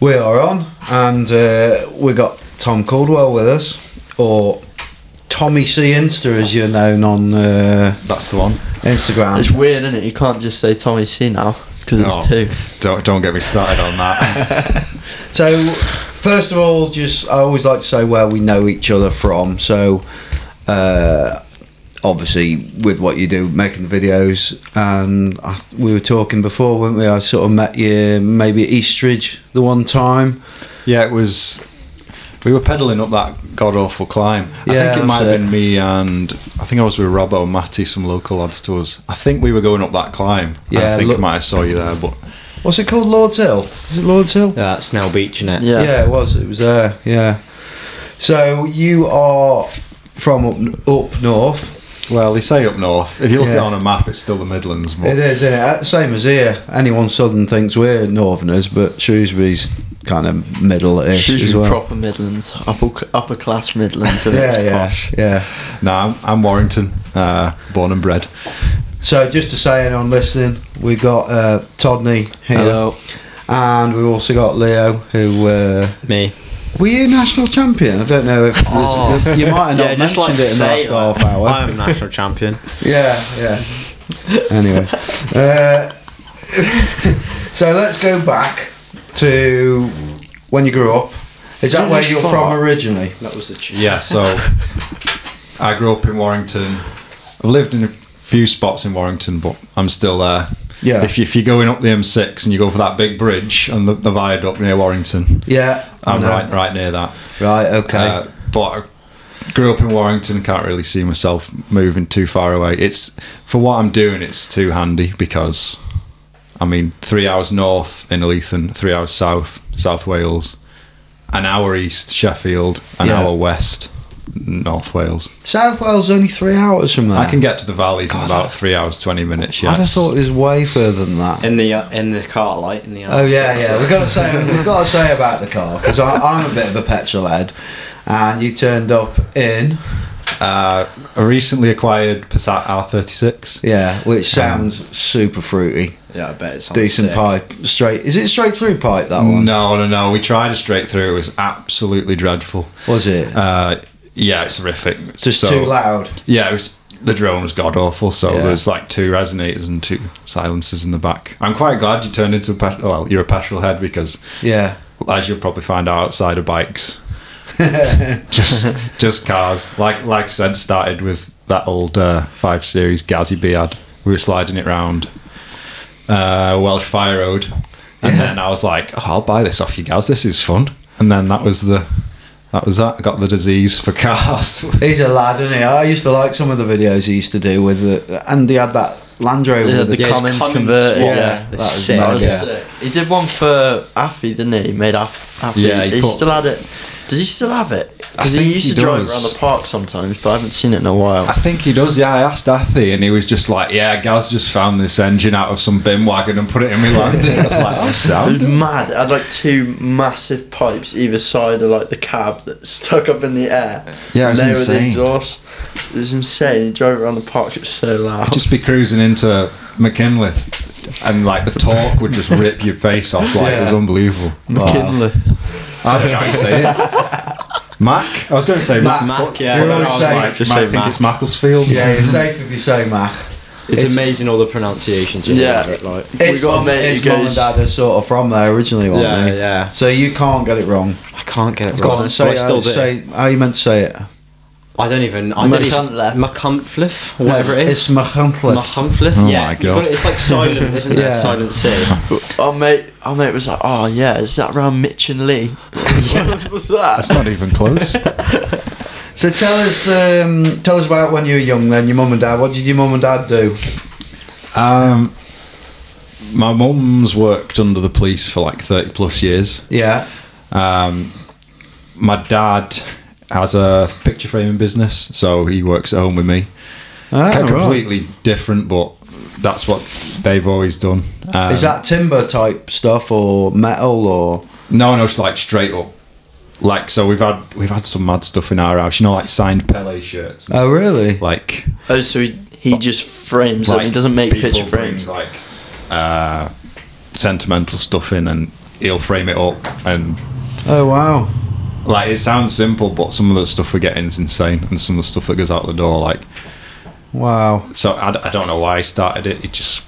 We are on, and uh, we got Tom Caldwell with us, or Tommy C Insta, as you're known on uh, That's the one. Instagram. It's weird, isn't it? You can't just say Tommy C now because No. it's two. Don't don't get me started on that. So, first of all, just I always like to say where we know each other from. So, uh, obviously, with what you do, making the videos, and I, th- we were talking before, weren't we? I sort of met you maybe at Eastridge the one time. yeah, it was. We were pedaling up that god awful climb. I Yeah, think it might that's have been me and I think I was with Robbo and Matty, some local lads to us. I think we were going up that climb. Yeah, I think look- I might have saw you there, but What's it called? Lord's Hill. Is it Lord's Hill? Yeah, that's Snailbeach, isn't it? Yeah. Yeah, it was. It was there. Yeah. So you are from up, up north. Well, they say up north. If you look at it on a map, it's still the Midlands. But It is, isn't it? Same as here. Anyone southern thinks we're northerners, but Shrewsbury's kind of middle-ish Should as be well. proper Midlands, upper upper class Midlands, yeah, it's yeah, posh. yeah. No, I'm, I'm Warrington, uh, born and bred. So just to say, anyone listening, we've got uh, Todney here, Hello. and we've also got Leo, who uh, Me. Were you national champion? I don't know if Oh. you might have not mentioned it in the last half hour. I'm national champion. Yeah, yeah. Anyway, uh, so let's go back to when you grew up. Is that where you you're from originally? That was the. Ch- Yeah, so I grew up in Warrington. I've lived in a few spots in Warrington, but I'm still there. Yeah. If, you, if you're going up the M6 and you go for that big bridge and the, the viaduct near Warrington, Yeah, I'm know. right right near that. Right, okay. Uh, but I grew up in Warrington. Can't really see myself moving too far away. It's for what I'm doing. It's too handy because, I mean, three hours north in Leithen, three hours south, South Wales, an hour east Sheffield, an Yeah. hour west North Wales. South Wales is only three hours from there. I can get to the valleys in about three hours twenty minutes. I'd have Yes. thought it was way further than that. in the uh, in the car light in the. Oh yeah, yeah. We've got to say we've got to say about the car because I'm a bit of a petrol head, and you turned up in Uh, a recently acquired Passat R36. yeah, which sounds super fruity. Yeah, I bet it's Decent pipe, straight. Is it straight through pipe that one? No, no, no. We tried a straight through. It was absolutely dreadful. Was it? Uh, yeah, it's horrific. It's just So- too loud. Yeah, it was. The drone was god awful. So Yeah. there's like two resonators and two silencers in the back. I'm quite glad you turned into a pet- well, you're a petrol head because, Yeah. as you'll probably find out outside of bikes, just just cars. Like like I said, started with that old uh, five series Gazzy B had. We were sliding it round uh, Welsh Fire Road, and then I was like, oh, I'll buy this off you guys. This is fun. And then that was the that was that. I got the disease for cars. He's a lad, isn't he? I used to like some of the videos he used to do with it, and he had that Land Rover Yeah, with the the Yeah, it's Cummins Cummins converter. Yeah, that was sick. mega. That was sick. He did one for Affy, didn't he? He made Aff- Affy. Yeah, he he, put- still had it. Does he still have it? Because he used he to drive around the park sometimes, but I haven't seen it in a while. I think he does. Yeah, I asked Athy, and he was just like, "Yeah, Gaz just found this engine out of some bin wagon and put it in my landing." I was like, "Oh, It was sound." mad. It had like two massive pipes either side of like the cab that stuck up in the air. Yeah, it was and they were insane. the exhaust. It was insane. He drove around the park. It was so loud. Just be cruising into McKinley, and like the torque would just rip your face off. Like it was unbelievable. McKinley. I don't know how you say it. Mac. I was going to say Mac. Mac, but yeah. You're I was always saying- like, just I say think Mac. it's Macclesfield. Yeah, you're safe if you say Mac. It's, It's- amazing all the pronunciations. you Yeah. have it, like. His got a mum, mate his mum and dad are sort of from there originally, weren't Yeah, they? yeah. So you can't get it wrong. I can't get it Go wrong. on, say, but I still how, do. say how you meant to say it. I don't even. I My don't even. left. Macumflif, or whatever it is. It's Machumphlith. Macumflif. Oh yeah, my God. it- It's like silent, isn't it? Yeah. Silent C. Our mate, our mate was like, "Oh yeah, is that around Mitch and Lee?" What's what's that? That's not even close. So tell us, um, tell us about when you were young. Then your mum and dad. What did your mum and dad do? um, my mum's worked under the police for like thirty plus years. Yeah, Um, my dad has a picture framing business, so he works at home with me. ah, right. completely different, but that's what they've always done. Um, Is that timber type stuff or metal or? no, no? It's like straight up. Like so, we've had we've had some mad stuff in our house. You know, like signed Pele shirts. and Oh really? Like Oh, so he he just frames them. like He doesn't make people picture bring, frames. Like uh, sentimental stuff in, and he'll frame it up and Oh wow. Like it sounds simple, but some of the stuff we're getting is insane, and some of the stuff that goes out the door, like Wow. so. I don't know why he started it. It just.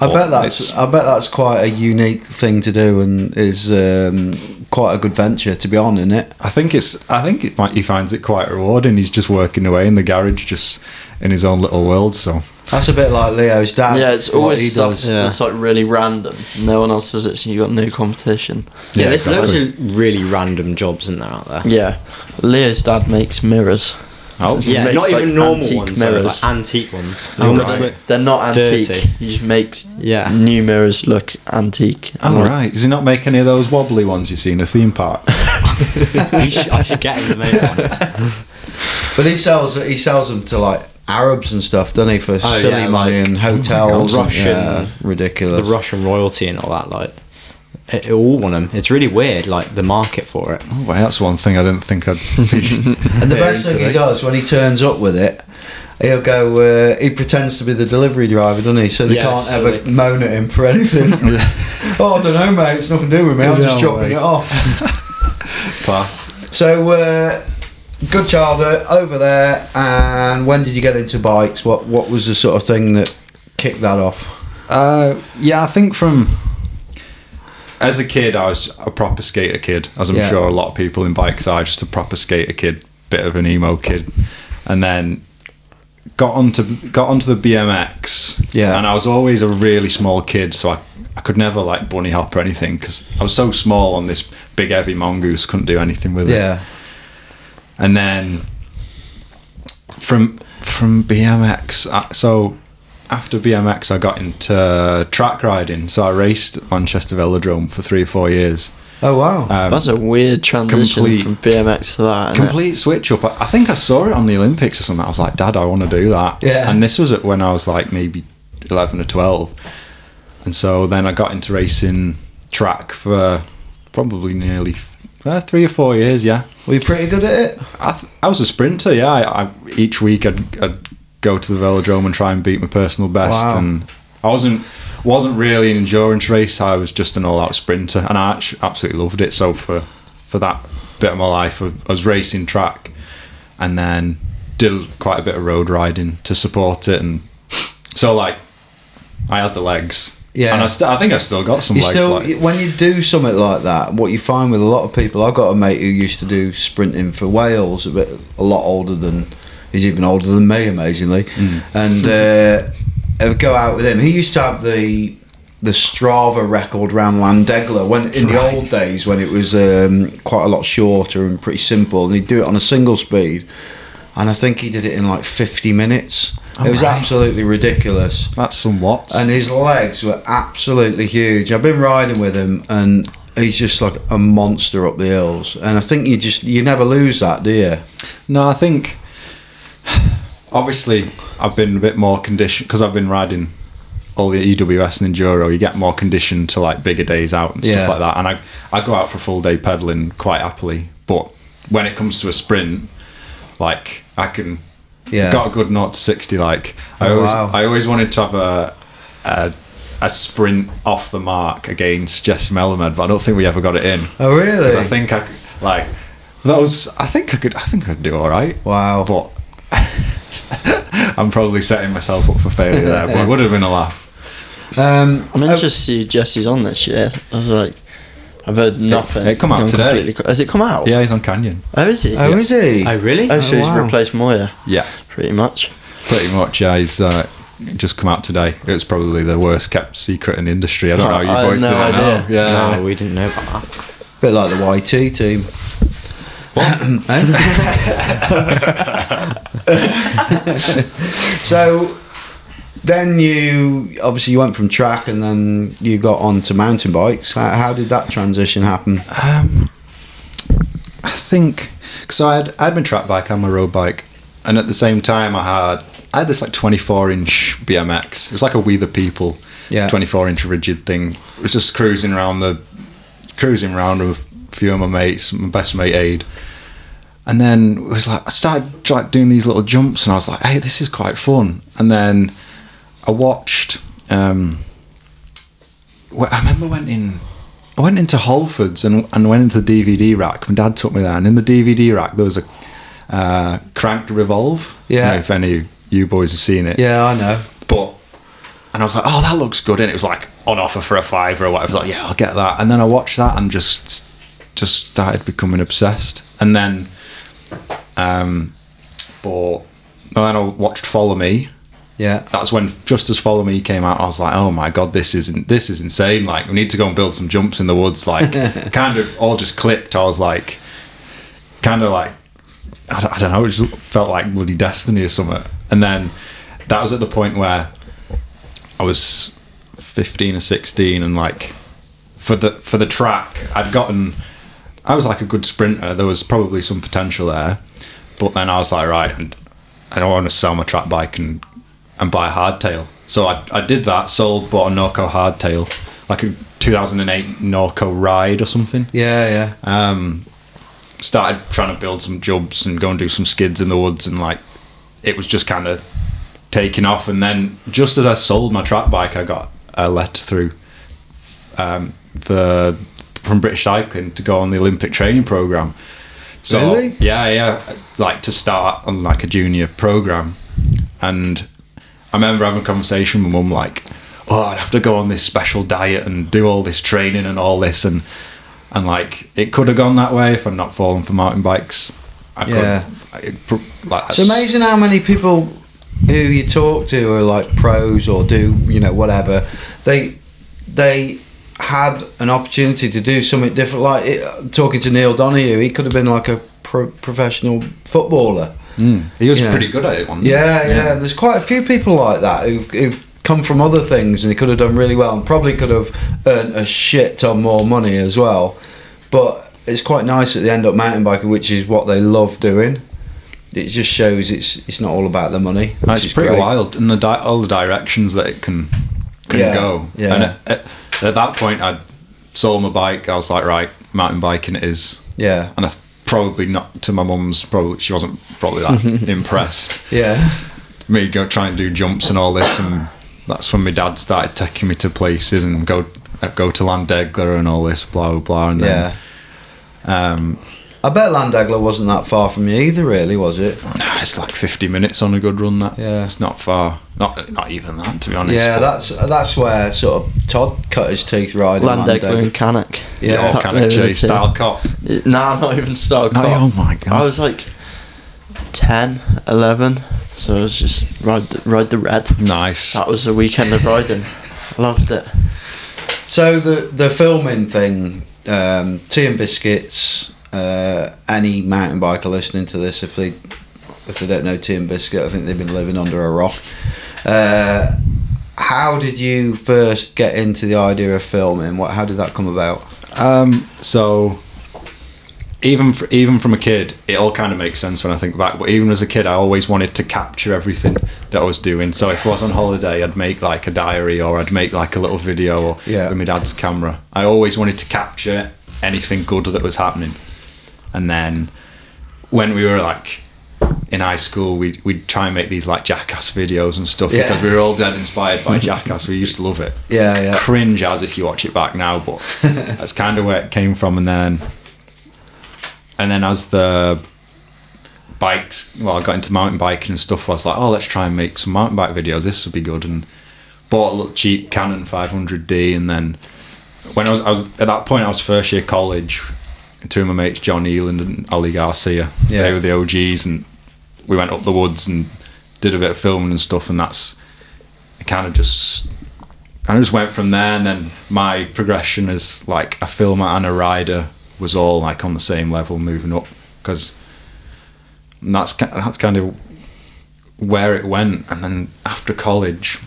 I bet that's I bet that's quite a unique thing to do and is um, quite a good venture to be on in it. I think it's. I think it, he finds it quite rewarding. He's just working away in the garage, just in his own little world. So That's a bit like Leo's dad. yeah, it's always he stuff does. Yeah. that's like really random. No one else does it, so you've got no competition. Yeah, Yeah, there's exactly. loads of really random jobs in there out there. Yeah, Leo's dad makes mirrors. oh, Yeah, makes, not even normal antique ones, though, mirrors. like antique ones. Oh, right. They're not antique. Dirty. He just makes Yeah. new mirrors look antique. Oh right, does he not make any of those wobbly ones you see in a theme park? I should get him to make one. But he sells he sells them to like Arabs and stuff, doesn't he? For Oh, silly yeah, money like- and hotels. and- Russian- yeah, ridiculous. the Russian royalty and all that, like, it, it all want them. It's really weird, like the market for it. Oh, well, that's one thing I didn't think I'd. And the best thing he does when he turns up with it, he'll go. Uh, he pretends to be the delivery driver, doesn't he? So they Yeah, can't so ever they- moan at him for anything. oh, I don't know, mate. It's nothing to do with me. I'm just dropping it off. Class. so, uh, good childhood over there. And when did you get into bikes? What What was the sort of thing that kicked that off? Uh, yeah, I think from as a kid, I was a proper skater kid, as I'm Yeah. sure a lot of people in bikes are, just a proper skater kid, bit of an emo kid, and then got onto got onto the BMX. Yeah. and I was always a really small kid, so I I could never like bunny hop or anything because I was so small on this big heavy mongoose, couldn't do anything with it. Yeah. And then from from BMX, uh, so after BMX, I got into track riding. So I raced at Manchester Velodrome for three or four years. Oh wow. Um, That's a weird transition complete- from BMX to that. isn't it? complete switch up. I, I think I saw it on the Olympics or something. I was like, Dad, I want to do that. Yeah. And this was when I was like maybe eleven or twelve, and so then I got into racing track for probably nearly uh, three or four years. Yeah. Were you pretty good at it? I, th- I was a sprinter. Yeah, I, I, each week I'd, I'd go to the velodrome and try and beat my personal best. Wow. And I wasn't wasn't really an endurance race. I was just an all out sprinter, and I actually absolutely loved it. So for for that bit of my life, I, I was racing track, and then did quite a bit of road riding to support it. And so like, I had the legs. Yeah. and I, st- I think I still got some You legs. still, like, when you do something like that, what you find with a lot of people, I've got a mate who used to do sprinting for Wales, a bit, a lot older than, he's even older than me, amazingly, and uh, go out with him. He used to have the the Strava record round Llandegla when in the old days when it was um, quite a lot shorter and pretty simple, and he'd do it on a single speed, and I think he did it in like fifty minutes. It was right. absolutely ridiculous that's some watts. and his legs were absolutely huge. I've been riding with him, and he's just like a monster up the hills. And I think you just you never lose that, do you? No, I think obviously I've been a bit more conditioned because I've been riding all the EWS and enduro. You get more conditioned to like bigger days out and Yeah. stuff like that. And I I go out for full day pedaling quite happily. But when it comes to a sprint, like I can Yeah. got a good naught to sixty. Like I Oh, always wow. I always wanted to have a. a a sprint off the mark against Jesse Melamed, but I don't think we ever got it in. Oh, really? 'Cause I think I could, like was. I think I could. I think I'd do all right. Wow. But I'm probably setting myself up for failure there. But it would have been a laugh. Um, I'm oh, interested to see Jesse's on this year. I was like, I've heard nothing. it come out today. completely Has it come out? Yeah, he's on Canyon. Oh, is he? oh, is he? Oh, really? Oh, so Oh, he's replaced Moya, Yeah, pretty much. pretty much. Yeah, he's uh, just come out today. It was probably the worst kept secret in the industry. I don't Oh, know. You I boys no didn't idea. know. Yeah. No, we didn't know about that. Bit like the YT team. Eh? so then you obviously you went from track and then you got on to mountain bikes. How, how did that transition happen? Um, I think so. I had I had my track bike and my road bike, and at the same time I had I had this like 24 inch BMX. It was like a We the People, Yeah. 24 inch rigid thing. It was just cruising around the cruising around with a few of my mates, my best mate Aid. And then it was like I started like doing these little jumps, and I was like, "Hey, this is quite fun." And then I watched. Um, I remember went in I went into Halfords and, and went into the DVD rack. My dad took me there, and in the DVD rack there was a uh, cranked revolve. I don't Yeah. know if any of you boys have seen it. Yeah, I know. But and I was like, oh, that looks good, and it was like on offer for a fiver or whatever. I was like, yeah, I'll get that. And then I watched that and just just started becoming obsessed. And then um, bought. And then I watched Follow Me. Yeah. That's when just as Follow Me came out, I was like, oh my god, this isn't this is insane. Like we need to go and build some jumps in the woods. Like kind of all just clicked. I was like, kind of like I don't, I don't know. It just felt like bloody destiny or something. And then that was at the point where I was fifteen or sixteen, and like for the for the track, I'd gotten. I was like a good sprinter. There was probably some potential there, but then I was like, right, and I don't want to sell my track bike and and buy a hardtail. So I, I did that. Sold, bought a Norco hardtail, like a 2008 Norco Ride or something Yeah, yeah. um, started trying to build some jobs and go and do some skids in the woods and like it was just kind of taking off and then just as I sold my track bike I got a letter through um, the from British Cycling to go on the Olympic training program so Really? yeah yeah like to start on like a junior program and I remember having a conversation with mum like oh I'd have to go on this special diet and do all this training and all this and and like it could have gone that way if I'd not fallen for mountain bikes. I Yeah. could, like It's amazing how many people who you talk to are like pros or do you know whatever. They they had an opportunity to do something different. Like it, talking to Neil Donoghue, he could have been like a pro- professional footballer. Mm. He was Yeah. pretty good at it. Wasn't he? Yeah, yeah, There's quite a few people like that who've, who've come from other things and they could have done really well and probably could have earned a shit ton more money as well. But it's quite nice that they end up mountain biking, which is what they love doing. It just shows it's it's not all about the money. No, it's pretty great. wild, and the di- all the directions that it can can Yeah, go. yeah. And at, at, at that point, I'd sold my bike. I was like, right, mountain biking it is. Yeah, And I probably not to my mum's. Probably she wasn't probably that impressed. yeah, me go try and do jumps and all this, and that's when my dad started taking me to places and go go to Llandegla and all this, blah blah blah. And yeah. then, um, I bet Llandegla wasn't that far from you either, really, was it? No, it's like fifty minutes on a good run. That Yeah. it's not far, not not even that to be honest. Yeah, that's that's where sort of Todd cut his teeth riding Llandegla Llandegla. and Canuck. Yeah. yeah, That kind of was style cop. Nah, not even Star No, Cop. oh my God. I was like 10, 11, so I was just ride the, ride the red. Nice. That was a weekend of riding. Loved it. So the the filming thing, um, tea and biscuits. Uh, any mountain biker listening to this, if they if they don't know and biscuit, I think they've been living under a rock. Uh, how did you first get into the idea of filming? What? How did that come about? Um, so even for, even from a kid, it all kind of makes sense when I think back. But even as a kid, I always wanted to capture everything that I was doing. So if I was on holiday, I'd make like a diary or I'd make like a little video or Yeah. with my dad's camera. I always wanted to capture anything good that was happening. And then when we were like in high school, we'd, we'd try and make these like Jackass videos and stuff Yeah. because we were all dead inspired by Jackass. We used to love it Yeah, yeah. cringe as if you watch it back now, but that's kind of where it came from. And then, and then as the bikes, well, I got into mountain biking and stuff. I was like, oh, let's try and make some mountain bike videos. This would be good. And bought a little cheap Canon 500D. And then when I was, I was at that point, I was first year college. And Two of my mates, John Eland and Ollie Garcia, Yeah. they were the OGs, and we went up the woods and did a bit of filming and stuff. And that's it. Kind of just kind of just went from there and then my progression as like a filmer and a rider was all like on the same level moving up because that's that's kind of where it went and then after college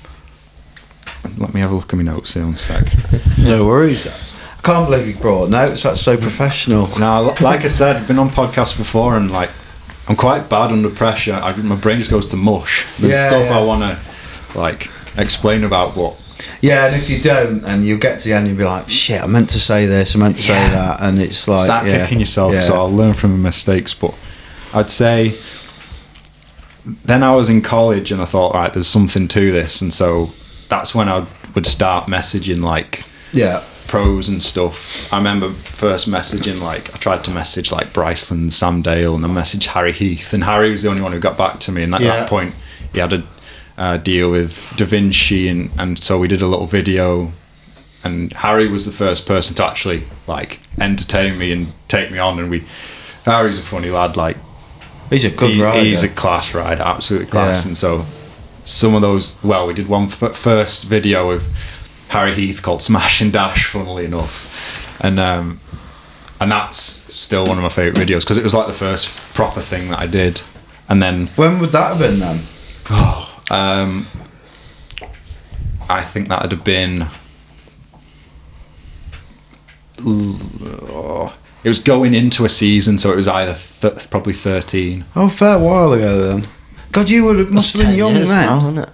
let me have a look at my notes here one sec No worries. I can't believe you brought notes. That's so professional. now li- like I said I've been on podcasts before and like I'm quite bad under pressure I, my brain just goes to mush there's Yeah, stuff yeah. I want to like explain about what. Yeah, and if you don't, and you'll get to the end, you'll be like, "Shit, I meant to say this. I meant to say that," and it's like start yeah, kicking yourself. yeah. So I'll learn from my mistakes. But I'd say then I was in college and I thought, right, there's something to this, and so that's when I would start messaging like yeah, pros and stuff. I remember first messaging like I tried to message like Bryceland, Sam Dale, and I messaged Harry Heath, and Harry was the only one who got back to me. And at Yeah. that point, he had a uh, deal with Da Vinci, and and so we did a little video. And Harry was the first person to actually like entertain me and take me on, and we. Harry's a funny lad, like He's a good he- rider. He's a class rider, absolutely class. Yeah. And so, some of those. Well, we did one f- first video with Harry Heath called Smash and Dash, funnily enough, and um, and that's still one of my favourite videos because it was like the first proper thing that I did. And then when would that have been then? um, I think that'd have been. oh, it was going into a season, so it was either th- probably thirteen. Oh, a fair while ago then. God, you would have, must have been 10 young years then. now, isn't it?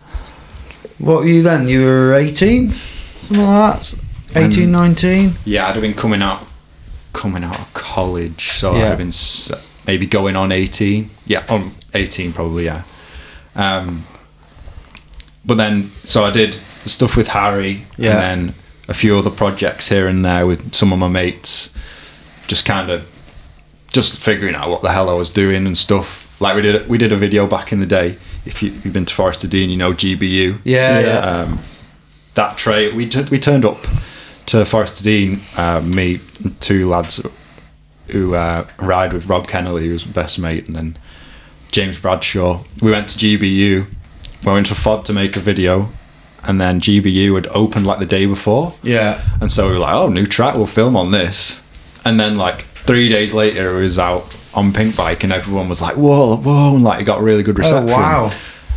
What were you then? You were 18? Something like that? 18, 19? Yeah, I'd have been coming out, coming out of college, so I'd have been maybe going on eighteen. Yeah, on eighteen probably. Yeah. Um, but then, so I did the stuff with Harry, Yeah. and then a few other projects here and there with some of my mates, just kind of, just figuring out what the hell I was doing and stuff. Like we did, we did a video back in the day. If you, you've been to Forest Dean, you know GBU Yeah, yeah. um, that trade we t- we turned up to Forest Dean, uh, me two lads who uh, ride with Rob Kennelly, who's best mate, and then James Bradshaw. We went to GBU. We went to FOD to make a video, and then GBU had opened like the day before, Yeah. and so we were like, "Oh, new track, we'll film on this." And then like three days later, it was out on Pinkbike, and everyone was like, "Whoa, whoa!" And like it got really good Oh, reception. wow.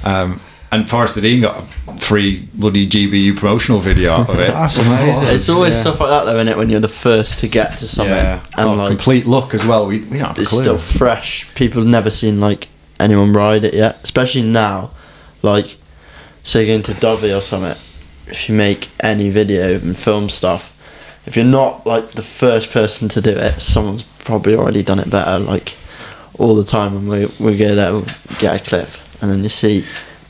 Um, and Forest of Dean got a free bloody GBU promotional video out of it. That's amazing. It's always Yeah. stuff like that, though, isn't it? When you're the first to get to something, Yeah. and Oh, like complete luck as well. We, we don't have a it's still fresh. People have never seen like anyone ride it yet, especially now. Like, say you go into Dovey or something. If you make any video and film stuff, if you're not like the first person to do it, someone's probably already done it better. Like all the time when we we go there, we'll get a clip, and then you see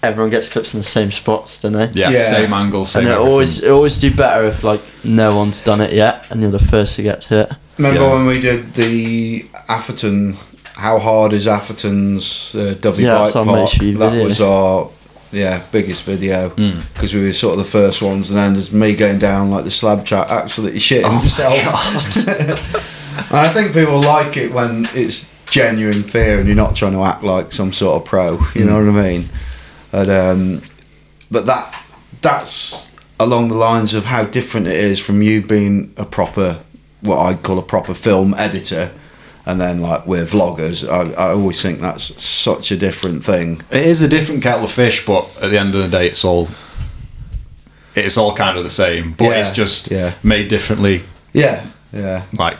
everyone gets clips in the same spots, don't they? yeah, Yeah. same angle, same and it always it always do better if like no one's done it yet, and you're the first to get to it. Remember Yeah. when we did the Atherton? How hard is Atherton's uh, Dovey Yeah, Bike it's our Park? That video. was our yeah biggest video Hmm. because we were sort of the first ones, and then there's me going down like the slab track, absolutely shitting Oh myself. and I think people like it when it's genuine fear and you're not trying to act like some sort of pro. You know what I mean? And, um, but that that's along the lines of how different it is from you being a proper what I'd call a proper film editor and then like we're vloggers I, I always think that's such a different thing It is a different kettle of fish, but at the end of the day, it's all it's all kind of the same. But Yeah, it's just yeah. made differently, yeah yeah like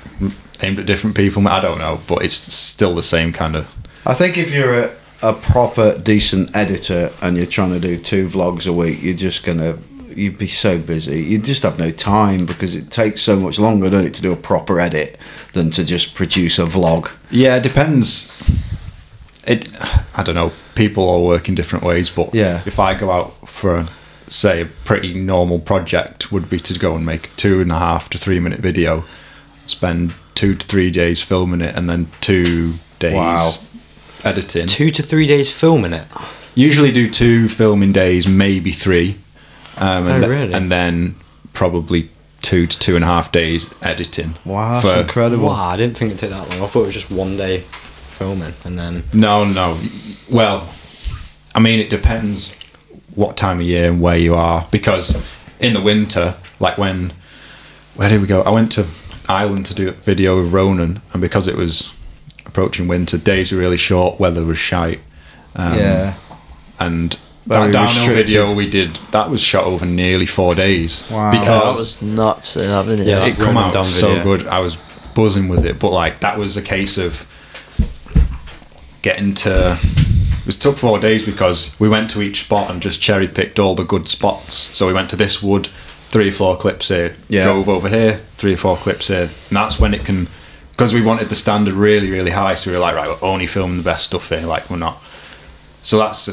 aimed at different people. I don't know, but it's still the same kind of. I think if you're a, a proper decent editor and you're trying to do two vlogs a week you're just gonna you'd be so busy you just have no time because it takes so much longer don't it to do a proper edit than to just produce a vlog Yeah, it depends. It, I don't know. People all work in different ways, but Yeah. if I go out for, say, a pretty normal project, would be to go and make a two and a half to three minute video, spend two to three days filming it, and then two days Wow. Editing. Two to three days filming it. Usually do two filming days, maybe three, um, and, Oh, th- and then probably two to two and a half days editing. wow that's for- incredible Wow, I didn't think it'd take that long. I thought it was just one day filming and then. No, no. Well, I mean, it depends what time of year and where you are. Because in the winter, like when, where did we go? I went to Ireland to do a video with Ronan, and because it was approaching winter, days were really short, weather was shite. Um, yeah And Very that downhill restricted. video we did, that was shot over nearly four days. Wow. that Because was nuts. That video. Yeah. it come Ronan out Dunne so good. I was buzzing with it, but like that was a case of getting to. It was took four days because we went to each spot and just cherry picked all the good spots. So we went to this wood, three or four clips here. Yeah. Drove over here, three or four clips here, and that's when it can. Because we wanted the standard really, really high, so we were like, right, we're only filming the best stuff here. Like we're not. So that's,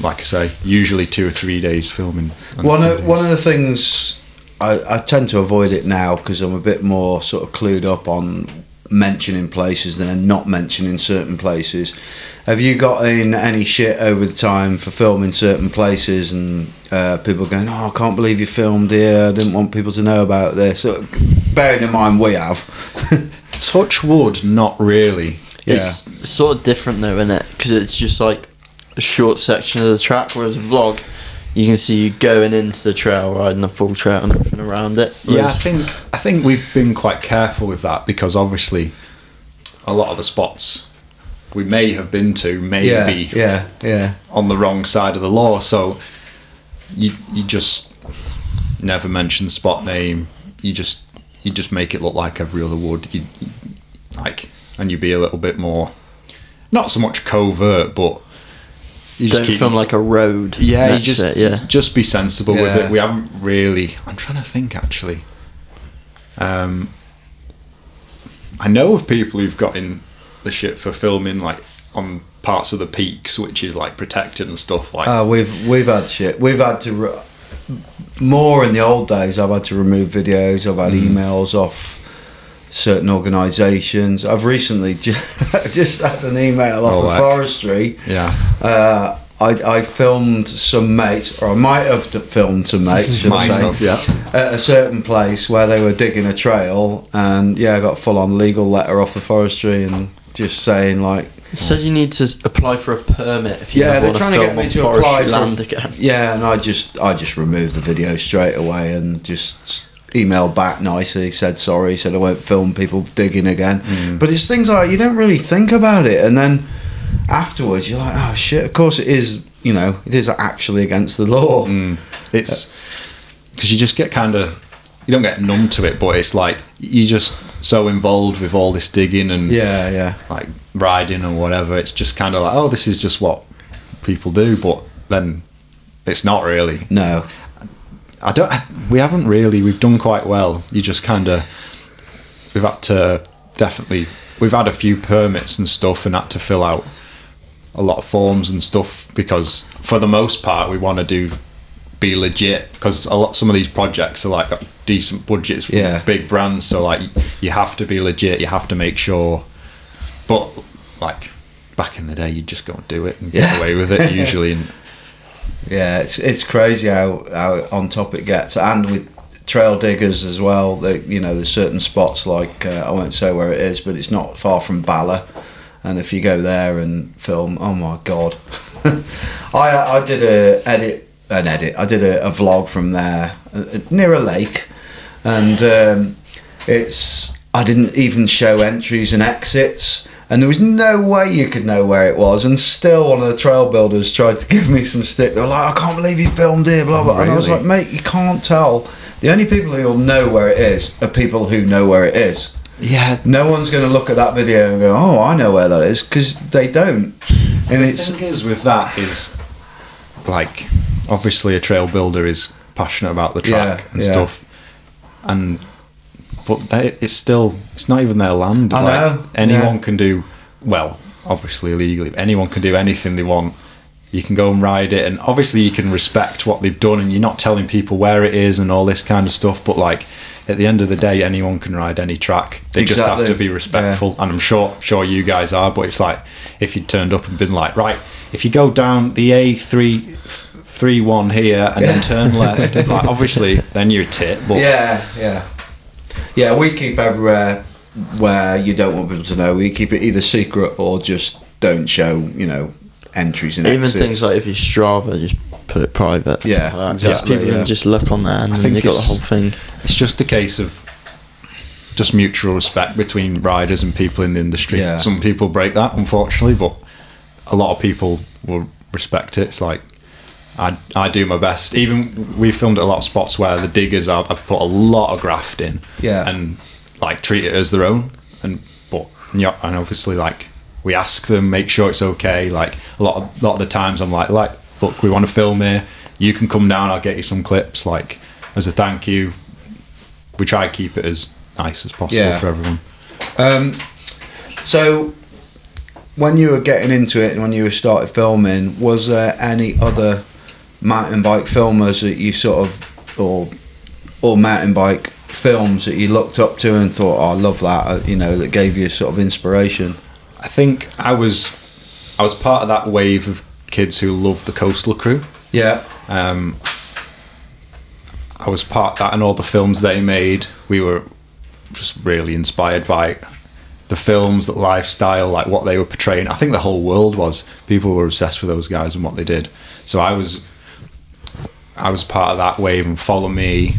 like I say, usually two or three days filming. One of, days. one of the things I, I tend to avoid it now because I'm a bit more sort of clued up on mentioning places than not mentioning certain places. Have you got in any shit over the time for filming certain places and uh, people going, "Oh, I can't believe you filmed here. I didn't want people to know about this." So, bearing in mind we have. Touch wood, not really. It's sort of different though, isn't it? Because it's just like a short section of the track, whereas a vlog, you can see you going into the trail, riding the full trail and everything around it. Yeah, I think I think we've been quite careful with that because obviously a lot of the spots we may have been to may yeah, be yeah, yeah. on the wrong side of the law. So you you just never mention the spot name. You just you just make it look like every other wood. You, you- like and you be a little bit more not so much covert, but you don't film like a road. yeah, you just it, yeah. just be sensible with it. We haven't really. I'm trying to think actually. Um, I know of people who've got in the shit for filming like on parts of the peaks, which is like protected and stuff like. Uh, we've we've had shit. We've had to re- more in the old days. I've had to remove videos. I've had Mm. emails off certain organisations. I've recently just, just had an email off of forestry. yeah, Uh, I, I filmed some mates, or I might have filmed some mates, should Might say, have, yeah. at a certain place where they were digging a trail, and yeah, I got a full-on legal letter off the forestry and just saying like, It says you need to apply for a permit if you Yeah, they're trying to film get me to forestry apply for- land again. Yeah, and I just I just removed the video straight away and just emailed back nicely, said sorry, said I won't film people digging again. Mm. But it's things like you don't really think about it, and then afterwards you're like, oh shit. Of course it is. You know, it is actually against the law. Mm. it's because you just get kind of you don't get numb to it, but it's like you're just so involved with all this digging and Yeah, yeah, like riding or whatever. It's just kind of like, oh, this is just what people do, but then it's not really. no, I don't. We haven't really. We've done quite well. You just kind of. We've had to definitely. We've had a few permits and stuff, and had to fill out a lot of forms and stuff because, for the most part, we want to do be legit because a lot. Some of these projects are like decent budgets from Yeah. big brands, so like you have to be legit. You have to make sure. But like back in the day, you would just go and do it and get away with it usually. And yeah. It's it's crazy how how on top it gets, and with trail diggers as well. They, you know, there's certain spots like uh, I won't say where it is, but it's not far from Bala. And if you go there and film, oh my god! I I did a edit an edit. I did a, a vlog from there uh, near a lake, and um, it's I didn't even show entries and exits. And there was no way you could know where it was, and still one of the trail builders tried to give me some stick. They were like, "I can't believe you filmed here," blah blah. And I was like, "Mate, you can't tell. The only people who'll know where it is are people who know where it is. yeah, No one's going to look at that video and go, "Oh, I know where that is," because they don't. And the it's thing is with that is like obviously a trail builder is passionate about the track Yeah, and yeah. stuff and but they, it's still it's not even their land I like, know, anyone yeah. can do well obviously illegally but anyone can do anything they want. You can go and ride it and obviously you can respect what they've done and you're not telling people where it is and all this kind of stuff but like at the end of the day anyone can ride any track. They just have to be respectful and I'm sure sure you guys are but it's like if you turned up and been like right if you go down the A3 three one here and then turn left like obviously then you're a tit but yeah, yeah, yeah. We keep everywhere where you don't want people to know. We keep it either secret or just don't show. You know, entries and Even exits. things like if you Strava, just put it private. Yeah, stuff like. Just exactly, people yeah. can just look on there and I then think you got the it's- whole thing. it's just a case of just mutual respect between riders and people in the industry Yeah. some people break that unfortunately but a lot of people will respect it it's like I, I do my best. Even we filmed at a lot of spots where the diggers are, have put a lot of graft in Yeah. and like treat it as their own. And but yeah and obviously like we ask them make sure it's okay. Like a lot of, lot of the times I'm like like look we want to film here. You can come down I'll get you some clips. Like as a thank you we try to keep it as nice as possible Yeah. for everyone. Um, so, when you were getting into it and when you started filming, was there any other mountain bike filmers that you sort of, or or mountain bike films that you looked up to and thought, oh, I love that, uh, you know, that gave you a sort of inspiration? I think I was I was part of that wave of kids who loved the Coastal Crew. Yeah. Um, I was part of that, and all the films they made, we were just really inspired by the films, the lifestyle, like what they were portraying. I think the whole world was. People were obsessed with those guys and what they did. So I was, I was part of that wave, and Follow Me,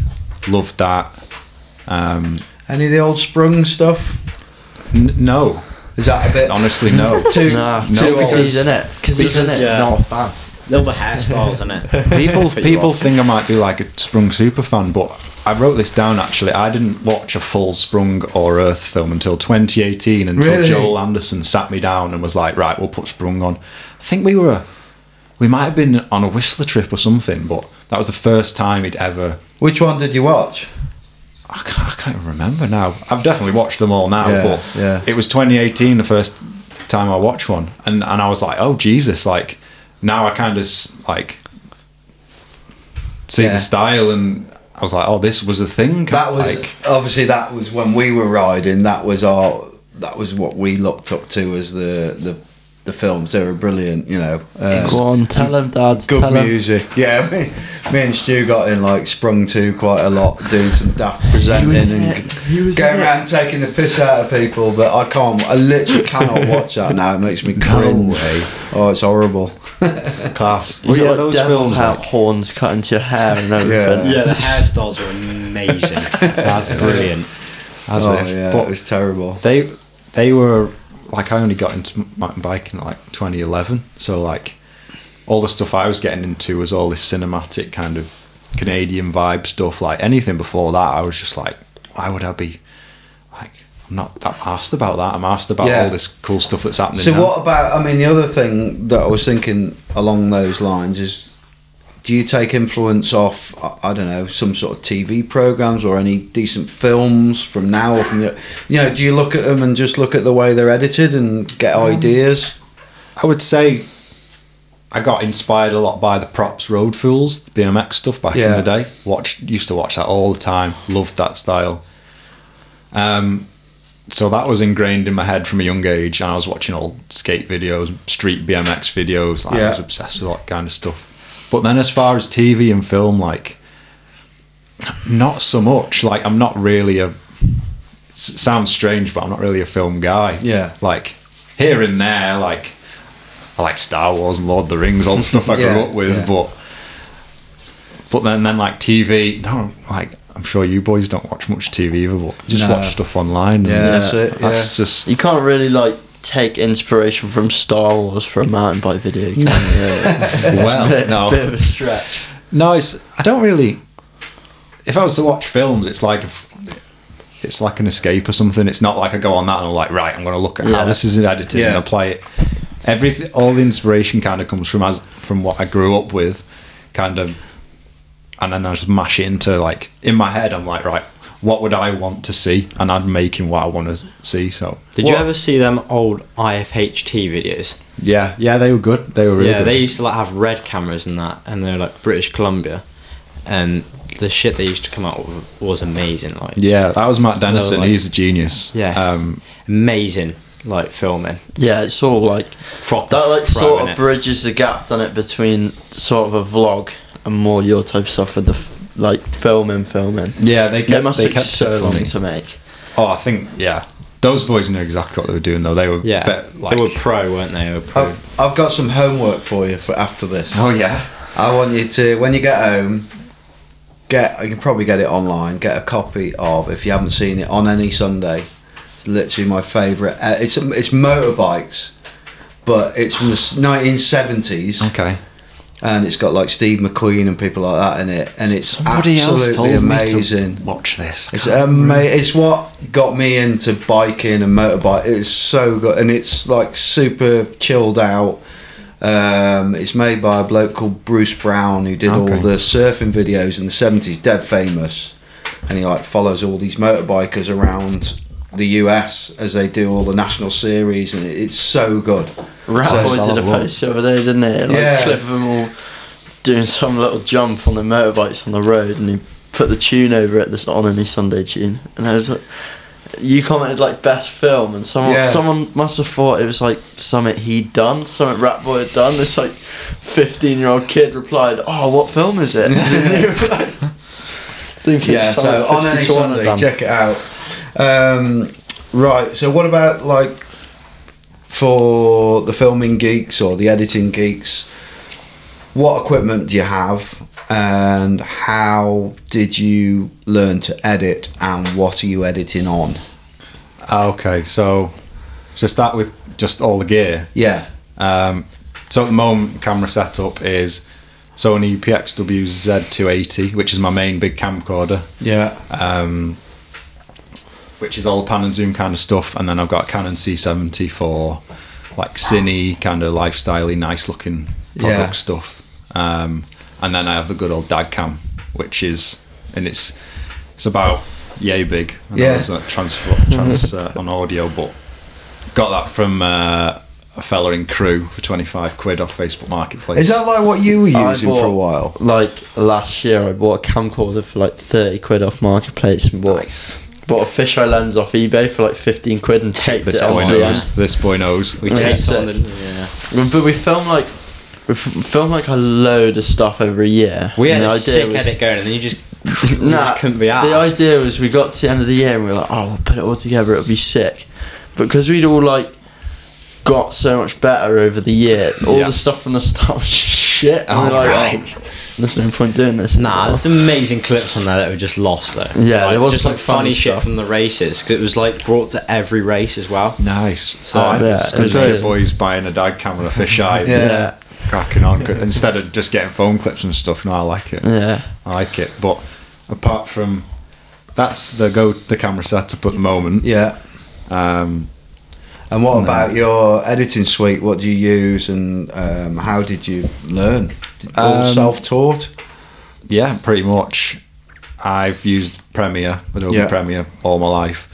loved that. Um, Any of the old Sprung stuff? n- no, Is that a bit honestly, no. too? Nah, No, just because because- he's in it. Because he's in it. yeah. Not a fan. Little bit hairstyles, isn't it? people people think I might be like a Sprung super fan, but I wrote this down actually. I didn't watch a full Sprung or Earthed film until 2018 until Really? Joel Anderson sat me down and was like, "Right, we'll put Sprung on." I think we were we might have been on a Whistler trip or something, but that was the first time he'd ever. Which one did you watch? I can't, I can't even remember now. I've definitely watched them all now, Yeah, but yeah. it was 2018 the first time I watched one, and and I was like, "Oh Jesus!" Like now I kind of like see Yeah. the style, and I was like, "Oh, this was a thing." That was like, obviously that was when we were riding. That was our that was what we looked up to as the the the films. They were brilliant, you know. Uh, Go on, tell him, Dad. good tell him. music. Yeah, me, me and Stu got in like sprung to quite a lot, doing some daft presenting and. He was going in it. around taking the piss out of people. But I can't. I literally cannot watch that now. It makes me cringe. way. Oh, it's horrible. class. You Well, yeah, got those films. hat Like, horns cut into your hair and everything. Yeah, the hairstyles are amazing. That's brilliant. as oh if, yeah, but it was terrible. they they were like I only got into mountain biking like 2011, so like all the stuff I was getting into was all this cinematic kind of Canadian vibe stuff. Like anything before that, I was just like, why would I be like? I'm not that asked about that. I'm asked about Yeah. all this cool stuff that's happening. So now. what about? I mean, the other thing that I was thinking along those lines is, do you take influence off? I- I don't know, some sort of TV programs or any decent films from now or from the, you know, do you look at them and just look at the way they're edited and get Um, ideas? I would say I got inspired a lot by the props road fools, the BMX stuff back Yeah. in the day. Watched used to watch that all the time. Loved that style. Um so that was ingrained in my head from a young age and I was watching all skate videos, street BMX videos, like, I was obsessed with that kind of stuff. But then as far as TV and film like not so much. Like I'm not really a. sounds strange, but I'm not really a film guy. Yeah. Like here and there, like I like Star Wars and Lord of the Rings, all the stuff I grew Yeah, up with, yeah. but but then then like TV, no, like I'm sure you boys don't watch much TV either, but you just No. watch stuff online. and Yeah, that's it, That's yeah. just You can't really like take inspiration from Star Wars for a mountain bike video, can you? Really? well, bit, no, bit of a stretch. no. It's I don't really. If I was to watch films, it's like it's like an escape or something. It's not like I go on that and I'm like, right, I'm going to look at how this is edited Yeah. and apply it. Everything, all the inspiration kind of comes from as from what I grew up with, kind of, and then I just mash it into like in my head. I'm like, right, what would I want to see, and I'm making what I want to see. So Did you ever see them old IFHT videos? Yeah, yeah, they were good. They were really yeah, good. they used to like have red cameras and that, and they're like British Columbia, and the shit they used to come out with was amazing. Like yeah, that was Matt Dennison. like- He's a genius. Yeah. Um, amazing, like filming. Yeah, it's all like Proper that. Like sort of innit? bridges the gap, done it between sort of a vlog and more your type of stuff with the f- like filming, filming. yeah, they It kept, must they take kept so it long to make. Oh, I think yeah. Those boys knew exactly what they were doing, though. They were Yeah, bet- like, they were pro, weren't they? They were pro. I've, I've got some homework for you for after this. oh yeah, I want you to, when you get home, get you can probably get it online. Get a copy of if you haven't seen it on any Sunday. It's literally my favourite. Uh, it's it's motorbikes, but it's from the nineteen seventies, okay. And it's got like Steve McQueen and people like that in it, and it's Somebody absolutely amazing. watch this. It's ama- It's what got me into biking and motorbike. It's so good, and it's like super chilled out. Um, it's made by a bloke called Bruce Brown who did all the surfing videos in the seventies, dead famous, and he like follows all these motorbikers around the US as they do all the national series, and it's so good. Rat So- Boy did a post the other day, didn't he? Like Yeah. clip of them all doing some little jump on the motorbikes on the road, and he put the tune over it, this on any Sunday tune, and I was like, you commented like best film, and someone Yeah. someone must have thought it was like something he'd done, something Rat Boy had done. This like fifteen year old kid replied, "Oh, what film is it?" Thinking Yeah, it's so on any Sunday, check it out. Um, right, so what about like for the filming geeks or the editing geeks? What equipment do you have, and how did you learn to edit, and what are you editing on? Ah, Okay, so to start with just all the gear. Yeah, Um, so at the moment, camera setup is Sony PXW Z280, which is my main big camcorder, yeah, um, which is all the pan and zoom kind of stuff, and then I've got a Canon C70 for like cine kind of lifestyley, nice looking product Yeah. stuff, um, and then I have the good old dad cam, which is and it's it's about yay big. I know Yeah. there's a transfer trans uh, on audio, but got that from uh, a fella in Crewe for 25 quid off Facebook Marketplace. is that like what you were I using for a while? Like last year, I bought a camcorder for like thirty quid off marketplace and bought nice? Bought a fisheye lens off eBay for like fifteen quid and taped This it boy onto the knows. end. This boy knows. We Yeah. take Sick. on the, yeah. But but we filmed like we f- filmed like a load of stuff over a year. We had And a the sick was- edit going, and then you just, you Nah, just couldn't be asked. the idea was we got to the end of the year and we were like, oh, we'll put it all together, it'll be sick. But because we'd all like got so much better over the year, all Yeah. the stuff from the start was shit. And Oh, we're like, right. oh, there's no point doing this. Nah, anymore. there's amazing clips on there that were just lost though. Yeah, like, there was just some like funny, funny shit from the races because it was like brought to every race as well. Nice. So, oh, yeah, it's good was to hear good. boys buying a dad camera, a fisheye, Yeah. cracking on good- instead of just getting phone clips and stuff. No, I like it. yeah. I like it. But apart from that's the go the camera setup at the moment. Yeah. Um, And what No. about your editing suite? What do you use, and um, how did you learn? All Um, self-taught. yeah, pretty much. I've used Premiere, Adobe Yeah. Premiere, all my life.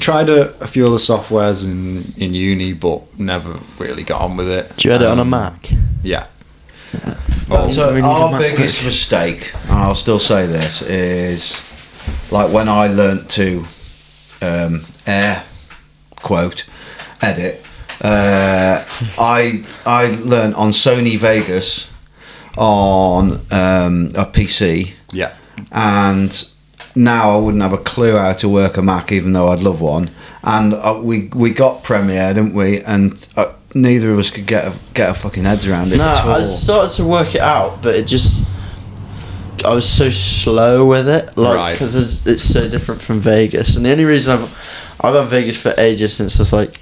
Tried a, a few other softwares in, in uni, but never really got on with it. Do you edit on a Um, Mac? Yeah. Well, so a our biggest Pro. mistake, and I'll still say this, is like when I learnt to um, air quote edit. Uh, I I learnt on Sony Vegas on um, a PC, Yeah. and now I wouldn't have a clue how to work a Mac, even though I'd love one. And uh, we we got Premiere, didn't we? And uh, neither of us could get a, get a fucking heads around it No, at all. I started to work it out, but it just I was so slow with it, like Right. because it's, it's so different from Vegas. And the only reason I've I've had Vegas for ages since I was like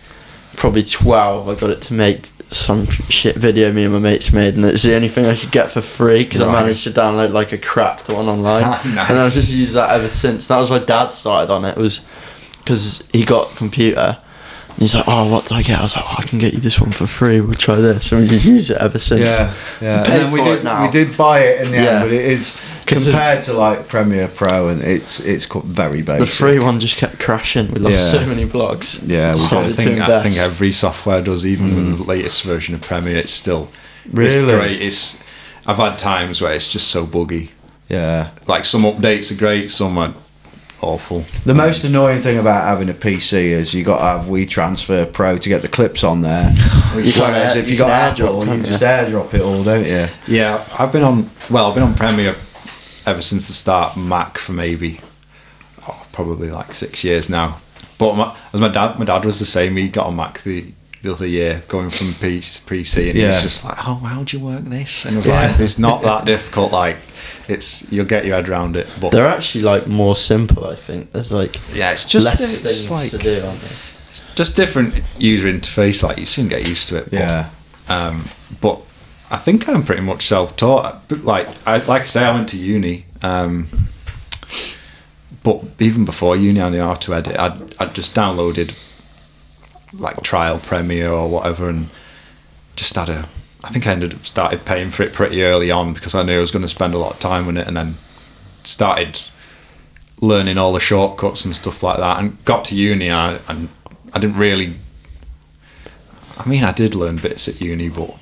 probably twelve. I got it to make some shit video me and my mates made, and it's the only thing I could get for free because I managed to download like a cracked one online, nice. and I've just used that ever since. That was my dad started on it. It was because he got a computer. And he's like, oh, what do I get? I was like, oh, I can get you this one for free. We'll try this, and we just use it ever since. Yeah, yeah. And Pay then we did we did buy it in the Yeah. end, but it is compared to like Premiere Pro, and it's it's very basic. The free one just kept crashing. We lost Yeah. so many vlogs. Yeah, we So. I think I think every software does, even with mm. the latest version of Premiere. It's still it's Really? great. It's I've had times where it's just so buggy. Yeah. Like some updates are great, some are awful. The most annoying thing about having a PC is you got to have WeTransfer Pro to get the clips on there. Whereas if you you got airdrop, you just airdrop it all, don't you? Yeah, I've been on. Well, I've been on Premiere ever since the start. Mac for maybe oh, probably like six years now. But my, as my dad, my dad was the same. He got a Mac the the other year, going from PC, PC and he Yeah. was just like, "Oh, how do you work this?" And it was Yeah. like, "It's not that difficult. Like, it's you'll get your head around it." But They're actually like more simple. I think there's like yeah, it's just less it's things like to do. Aren't there? just different user interface. Like you soon get used to it. but- Yeah. um, but I think I'm pretty much self-taught. But like I like I say, I went to uni. Um, but even before uni, I knew how to edit. I'd, I'd just downloaded like trial Premiere or whatever, and just had a. I think I ended up started paying for it pretty early on because I knew I was going to spend a lot of time on it, and then started learning all the shortcuts and stuff like that. And got to uni, and I, and I didn't really. I mean, I did learn bits at uni, but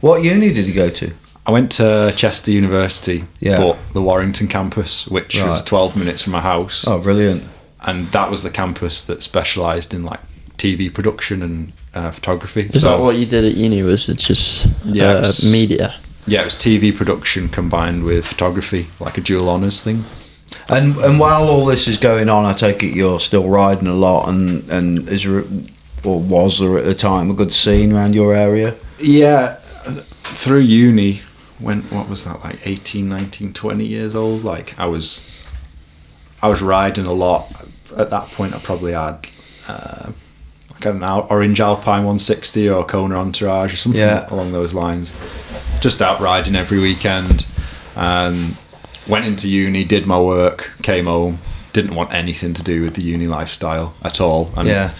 What uni did you go to? I went to Chester University, Yeah. but the Warrington campus, which was 12 minutes from my house, Oh, brilliant. and that was the campus that specialised in like TV production and uh, photography. Is that what you did at uni? Was it just Yeah, it uh, was- media? Yeah, it was TV production combined with photography, like a dual honours thing. And and while all this is going on, I take it you're still riding a lot, and and is there or was there at the time a good scene around your area? Yeah, through uni, when what was that like 18, 19, 20 years old? Like I was, I was riding a lot. At that point, I probably had uh, like an Orange Alpine 160 or Kona Entourage or something Yeah. along those lines. Just out riding every weekend. Um, went into uni, did my work, came home. Didn't want anything to do with the uni lifestyle at all. And Yeah,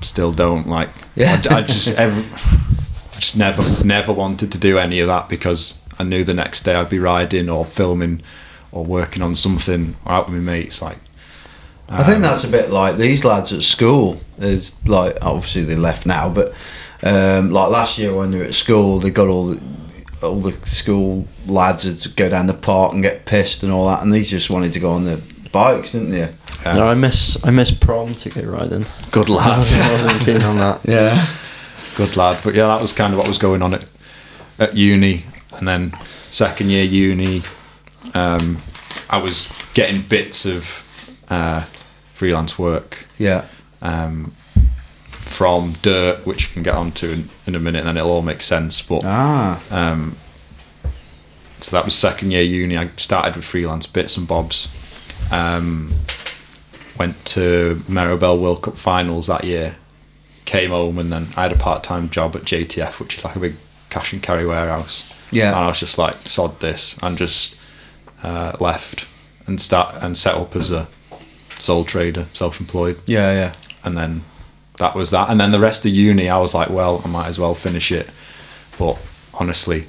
still don't like. Yeah. I, I just ever, I just never, never wanted to do any of that because I knew the next day I'd be riding or filming or working on something or out with my mates. Like, I think that's a bit like these lads at school. Is like obviously they left now, but um, like last year when they were at school, they got all the all the school lads would go down the park and get pissed and all that, and these just wanted to go on the bikes, didn't they? Yeah. No, I miss I miss prom to go riding. good I lad, wasn't, I wasn't keen on that. Yeah. Good lad. But yeah, that was kind of what was going on at at uni, and then second year uni, um, I was getting bits of uh, freelance work Yeah. um, from Dirt, which we can get onto in, in a minute, and then it'll all make sense. But Ah. um, so that was second year uni. I started with freelance bits and bobs. Um, went to Maribor World Cup finals that year. Came home and then I had a part time job at JTF, which is like a big cash and carry warehouse. Yeah. and I was just like, sod this, and just uh, left and start and set up as a sole trader, self employed Yeah. Yeah. and then that was that. And then the rest of uni, I was like, well, I might as well finish it. But honestly,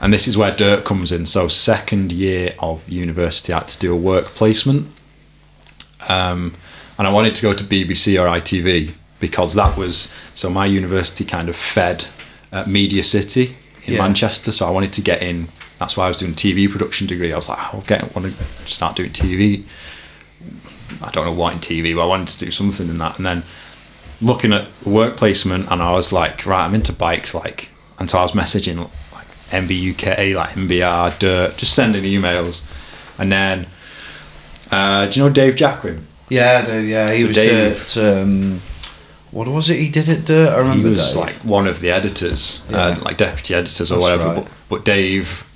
and this is where dirt comes in. So second year of university, I had to do a work placement, um, and I wanted to go to BBC or ITV because that was so my university kind of fed at Media City in Yeah. Manchester. So I wanted to get in. That's why I was doing TV production degree. I was like, okay, I'll get want to start doing TV. I don't know what in TV, but I wanted to do something in that. And then looking at work placement, and I was like, right, I'm into bikes, like, and so I was messaging like MBUK, like MBR, Dirt, just sending emails, and then, uh, do you know Dave Jacquin? Yeah. I do. Yeah. He So was Dave- Dirt. Um, what was it he did at Dirt? I He remember. was Dave. like one of the editors, uh, like deputy editors or That's whatever. right. But, but Dave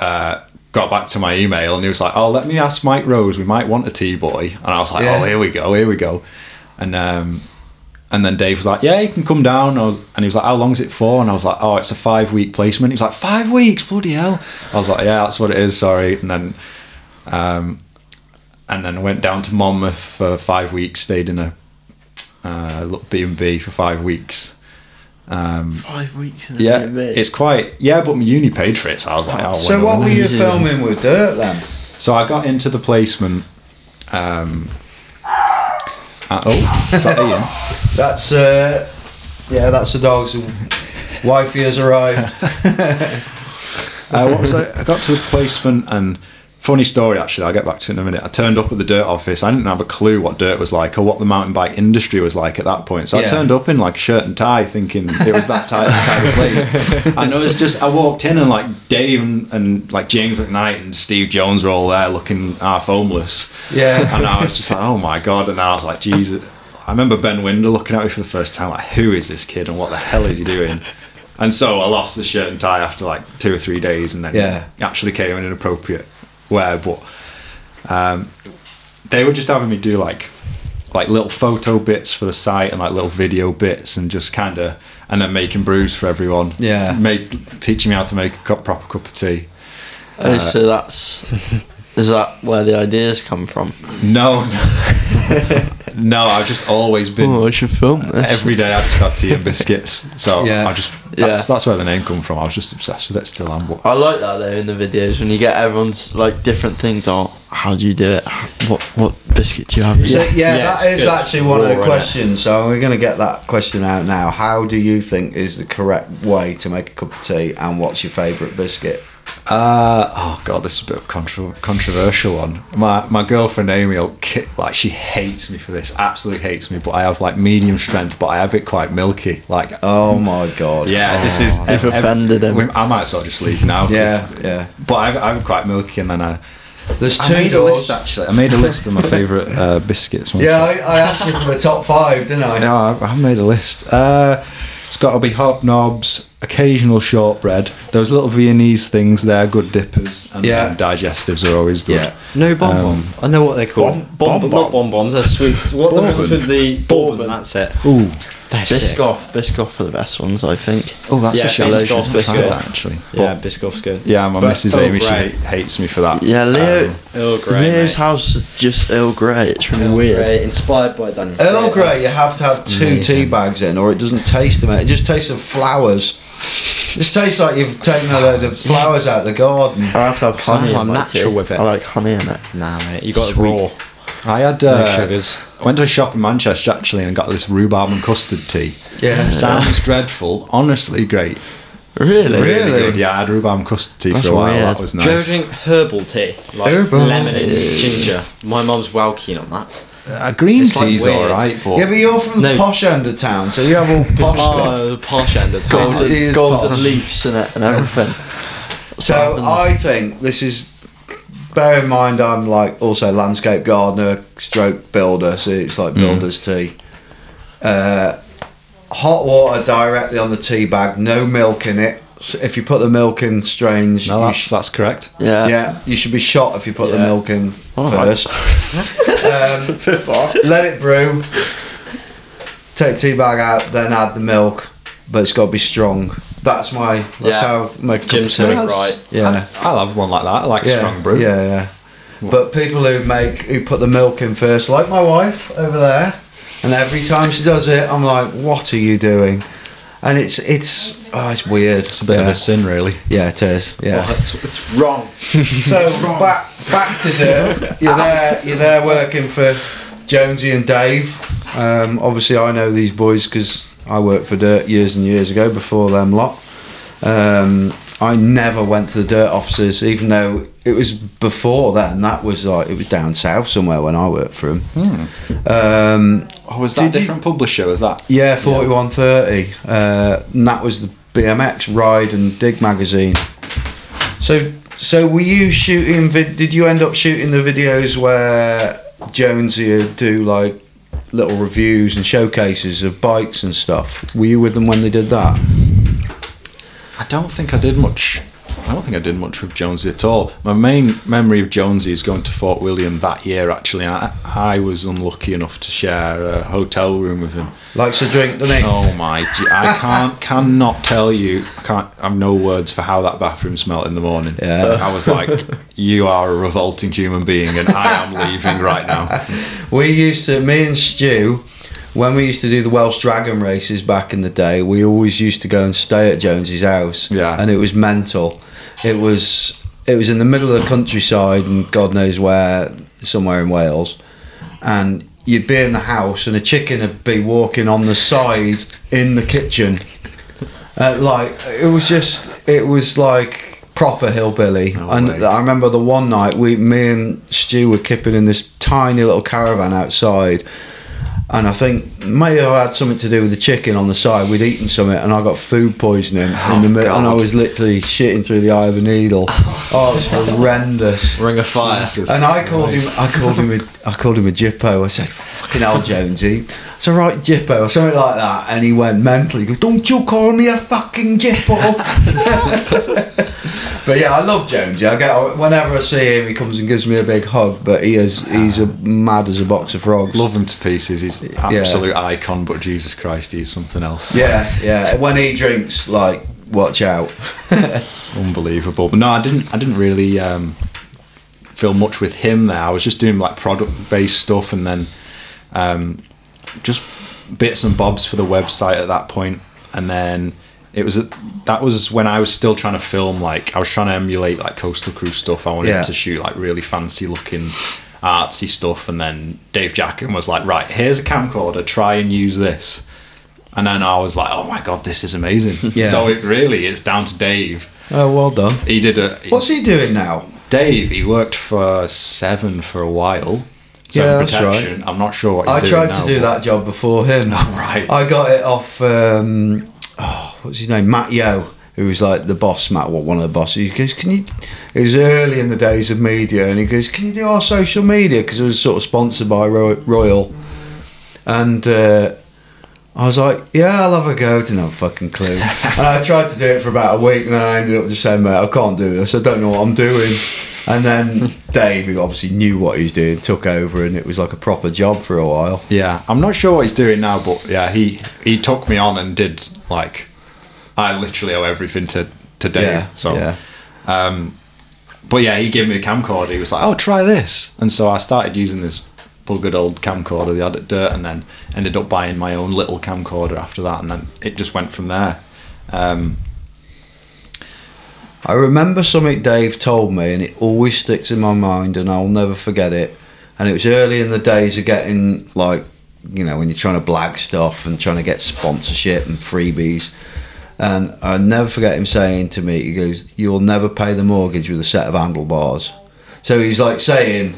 uh, got back to my email and he was like, "Oh, let me ask Mike Rose. We might want a T boy." And I was like, Yeah. "Oh, here we go, here we go." And um, and then Dave was like, "Yeah, you can come down." I was, and he was like, "How long's it for?" And I was like, "Oh, it's a five week placement." He was like, five weeks, bloody hell!" I was like, "Yeah, that's what it is. Sorry." And then, um, and then went down to Monmouth for five weeks. Stayed in a uh, little B and B for five weeks. Um, Five weeks. In yeah, it's quite yeah, but my uni paid for it, so I was like, oh. so what were you filming with Dirt then? So I got into the placement. Um, uh, oh, is that Ian? That's uh, yeah, that's the dogs. Wifey has arrived. Uh, what was I? I got to the placement and funny story actually. I'll get back to it in a minute. I turned up at the dirt office. I didn't have a clue what dirt was like or what the mountain bike industry was like at that point. So I turned up in like a shirt and tie, thinking it was that type, type of place. And it was just I walked in and like Dave and, and like James McKnight and Steve Jones were all there looking half homeless. Yeah. And I was just like, oh my god. And I was like, Jesus. I remember Ben Winder looking at me for the first time, like, who is this kid and what the hell is he doing? And so I lost the shirt and tie after like two or three days, and then Yeah. actually came in an appropriate wear. But um, they were just having me do like like little photo bits for the site and like little video bits, and just kind of and then making brews for everyone. Yeah. make teaching me how to make a cup, proper cup of tea. Oh, so that's is that where the ideas come from? No, no, no. I've just always been. Oh, I should film this. Every day I just have tea and biscuits. So Yeah. I just That's, Yeah. that's where the name come from. I was just obsessed with it. Still am. But I like that though in the videos when you get everyone's like different things. Oh, how do you do it? What what biscuit do you have? So, yeah, Yeah, that it's good. actually one of the questions. So we're going to get that question out now. How do you think is the correct way to make a cup of tea, and what's your favourite biscuit? Uh, oh god, this is a bit of a contro- controversial one. My my girlfriend Amy, will ki- like she hates me for this, absolutely hates me. But I have like medium strength, but I have it quite milky. Like, Oh my god! yeah, this is. You've offended him. I might as well just leave now. Yeah, yeah. But I have, I have quite milky, and then I. There's two I made a doors. list actually. I made a list of my favourite uh, biscuits. Yeah. I, I asked you for the top five, didn't I? No, I've, I've made a list. Uh, it's got to be hobnobs, occasional shortbread. Those little Viennese things, they're good dippers, and Yeah. digestives are always good. Yeah. No bomb bomb. Um, I know what they're called. Bomb- bomb, bomb not bomb bombs. They're sweets. What the ones Bourbon. with the bourbon? Bourbon. That's it. Ooh, They're sick. Biscoff, Biscoff are the best ones, I think. oh, that's Yeah, a shame. Biscoff, I haven't tried Biscoff. that, actually. Yeah, Biscoff's good. yeah, my But Mrs. Earl Amy, she Grey. hates me for that. Yeah, Leo. Um, Earl Grey. Leo's mate. house is just Earl Grey. It's really Earl weird. Grey, inspired by Daniel. Earl Grey, you have to have two Amazing. tea bags in, or it doesn't taste them. It just tastes of flowers. It just tastes like you've taken a load of flowers out of the garden. I have to have honey. I'm in my natural tea. with it. I like honey in it. Nah, mate, you got it raw. I had No uh, sugars. I went to a shop in Manchester actually and got this rhubarb and custard tea. Yeah. Sounds dreadful. Honestly, great. Really? Really? good. Yeah, I had rhubarb and custard tea That's for a while. weird. That was nice. Do you ever nice. drink herbal tea? Like Herbal. lemon and ginger. My mum's well keen on that. Uh, green It's like tea's weird. alright, but Yeah, but you're from the No. posh end of town, so you have all posh stuff. Oh, the posh end of town. Golden, it- it is golden posh. leaves in it and everything. So happens. I think this is. Bear in mind, I'm like also landscape gardener, stroke builder, so it's like builder's tea. Uh, hot water directly on the tea bag, no milk in it. So if you put the milk in strange, no, that's sh- that's correct. Yeah. yeah, you should be shot if you put the milk in All first. um, let it brew. Take tea bag out, then add the milk, but it's got to be strong. That's my. That's Yeah. how I make a cup of Jim's tea. got it That's- right. Yeah. I, I'll one like that. I like a strong brew. Yeah, yeah. But people who make who put the milk in first, like my wife over there, and every time she does it, I'm like, "What are you doing?" And it's it's oh, it's weird. It's a bit yeah. of a sin, really. Yeah, it is. Yeah. Oh, it's, it's wrong. So back back to Dirt. You're there. You're there working for Jonesy and Dave. Um, obviously, I know these boys because I worked for Dirt years and years ago before them lot. Um, I never went to the Dirt offices, even though it was before then. That was like it was down south somewhere when I worked for them. Um, Oh, was that Did a you- different publisher? Was that? yeah, forty one thirty. Uh, and that was the BMX Ride and Dig magazine. So, so were you shooting? Vid- did you end up shooting the videos where Jonesy would do like little reviews and showcases of bikes and stuff? Were you with them when they did that? I don't think I did much. I don't think I did much with Jonesy at all. My main memory of Jonesy is going to Fort William that year. Actually, I, I was unlucky enough to share a hotel room with him. Likes to drink, doesn't he? Oh my! I can't cannot tell you. I can't. I've no words for how that bathroom smelt in the morning. Yeah. I was like, "You are a revolting human being, and I am leaving right now." We used to, me and Stu, when we used to do the Welsh Dragon races back in the day, we always used to go and stay at Jonesy's house. Yeah. And it was mental. It was it was in the middle of the countryside and God knows where, somewhere in Wales. And you'd be in the house and a chicken would be walking on the side in the kitchen. Uh, like it was just it was like proper hillbilly and. I remember the one night we me and Stu were kipping in this tiny little caravan outside and I think may have had something to do with the chicken on the side we'd eaten something and I got food poisoning in oh, the middle and I was literally shitting through the eye of a needle oh. oh it was horrendous Ring of fire. Jesus and I called him. I called him. A, I called him a jippo. I said, "Fucking hell, Jonesy, it's a right jippo," or something like that. And he went mentally. He goes, "Don't you call me a fucking jippo?" but yeah, I love Jonesy. I get whenever I see him, he comes and gives me a big hug. But he is he's a mad as a box of frogs. Love him to pieces. He's an absolute icon, but Jesus Christ, he's something else. Yeah, yeah. When he drinks, like, watch out. unbelievable. But no, I didn't. I didn't really um, feel much with him there. I was just doing like product based stuff, and then um, just bits and bobs for the website at that. And then it was that was when I was still trying to film like I was trying to emulate like Coastal Crew stuff. I wanted Yeah. to shoot like really fancy looking artsy stuff, and then Dave Jacken was like, "Right, here's a camcorder. Try and use this." And then I was like, "Oh my god, this is amazing!" Yeah. So it really is down to Dave. Oh, well done. He did a What's he doing now? Dave. He worked for Seven for a while. Yeah, that's Protection. I'm not sure what he's I tried now, to do but- that job before him. Oh, right. I got it off. Um, oh, what's his name? Matt Yo, who was like the boss. Matt, well, one of the bosses. He goes, "Can you?" It was early in the days of media, and he goes, "Can you do our social media?" Because it was sort of sponsored by Royal, and. Uh, I was like, yeah, I'll have a go. Didn't have a fucking clue. and I tried to do it for about a week, and then I ended up just saying, mate, I can't do this. I don't know what I'm doing. And then Dave, who obviously knew what he was doing, took over, and it was like a proper job for a while. Yeah, I'm not sure what he's doing now, but yeah, he he took me on and did like I literally owe everything to to Dave. Yeah, so, yeah. um, but yeah, he gave me a camcorder. He was like, "Oh, try this," and so I started using this good old camcorder, the Addict Dirt, and then ended up buying my own little camcorder after that, and then it just went from there. Um, I remember something Dave told me, and it always sticks in my mind, and I'll never forget it. And it was early in the days of getting like, you know, when you're trying to blag stuff and trying to get sponsorship and freebies. And I never forget him saying to me, he goes, "You'll never pay the mortgage with a set of handlebars." So he's like saying,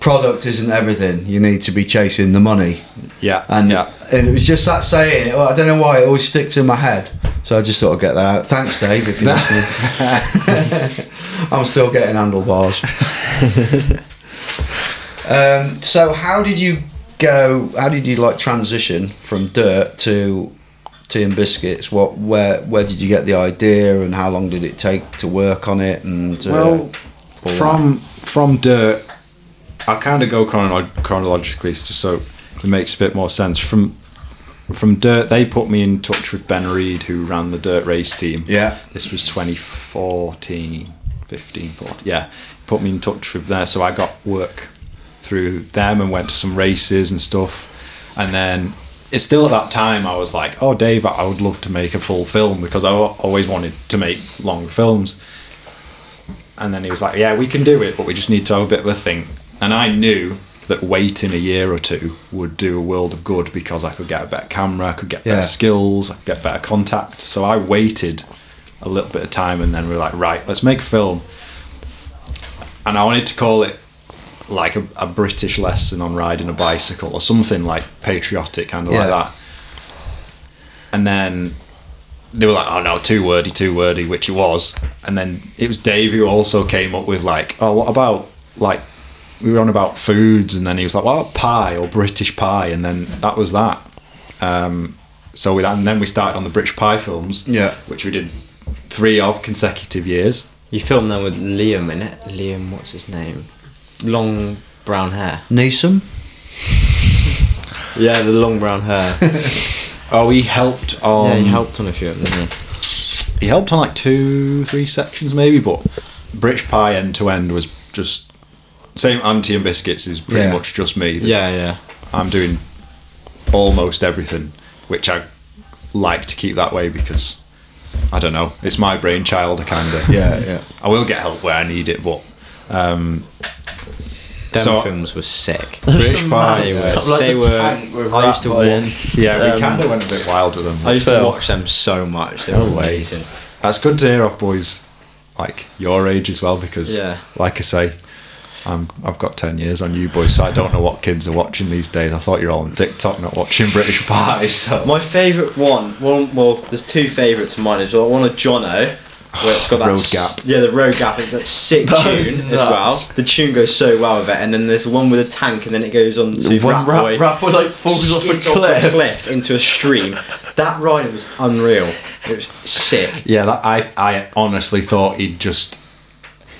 product isn't everything. You need to be chasing the money. yeah, And, yeah, and it was just that saying. I don't know why it always sticks in my head. So I just thought I'd get that out. Thanks, Dave, if you're listening. I'm still getting handlebars. um, so how did you go? How did you like transition from dirt to tea and biscuits? What, where, where did you get the idea, and how long did it take to work on it? And uh, well, from from dirt, I'll kind of go chronolo- chronologically just so it makes a bit more sense. From from dirt, they put me in touch with Ben Reed, who ran the dirt race team. Yeah. this was 2014, 15, 14. Yeah, put me in touch with there, so I got work through them and went to some races and stuff, and then. It's still at that time I was like, oh Dave, I would love to make a full film because I always wanted to make long films and then he was like, "Yeah, we can do it, but we just need to have a bit of a think." And I knew that waiting a year or two would do a world of good because I could get a better camera, I could get better Yeah. skills, I could get better contacts. So I waited a little bit of time, and then we were like, "Right, let's make a film." And I wanted to call it like a, a British lesson on riding a bicycle or something like patriotic, kind of Yeah. like that. And then they were like, "Oh no, too wordy, too wordy," which it was. And then it was Dave who also came up with like, "Oh, what about like?" We were on about foods, and then he was like, "What about pie or British pie?" And then that was that. Um, so we and then we started on the British pie films, Yeah. which we did three of consecutive years. You filmed them with Liam in it. Liam, what's his name? Long brown hair. Neeson. Yeah, the long brown hair. Oh, he helped on. yeah, he helped on a few of them. Didn't he? he helped on like two, three sections maybe, but British Pie end to end was just same. And Tea and biscuits is pretty Yeah. much just me. Yeah, yeah. I'm doing almost everything, which I like to keep that way because I don't know, it's my brainchild. Kind of Yeah, yeah. I will get help where I need it, but um, Them So- films were sick. British Pie. They were. Like they the were. tank I used to Rat Boy. watch. Yeah, we Um, kind of went a bit wild with them. I used to Phil. watch them so much. They were No way. amazing. That's good to hear off boys like your age as well because Yeah. like I say I'm, I've got 10 years on you boys so I don't know what kids are watching these days I thought you're all on TikTok not watching British Pie so My favourite one, one, well, there's two favourites of mine. There's one of Jono, where it's got that Road s- Gap. Yeah, the road gap is that sick That tune was as well. The tune goes so well with it, and then there's one with a tank, and then it goes on to When Rat Rat, Boy. Like falls off a skids off a cliff. cliff into a stream. that riding was unreal. It was sick. yeah that I, I honestly thought he'd just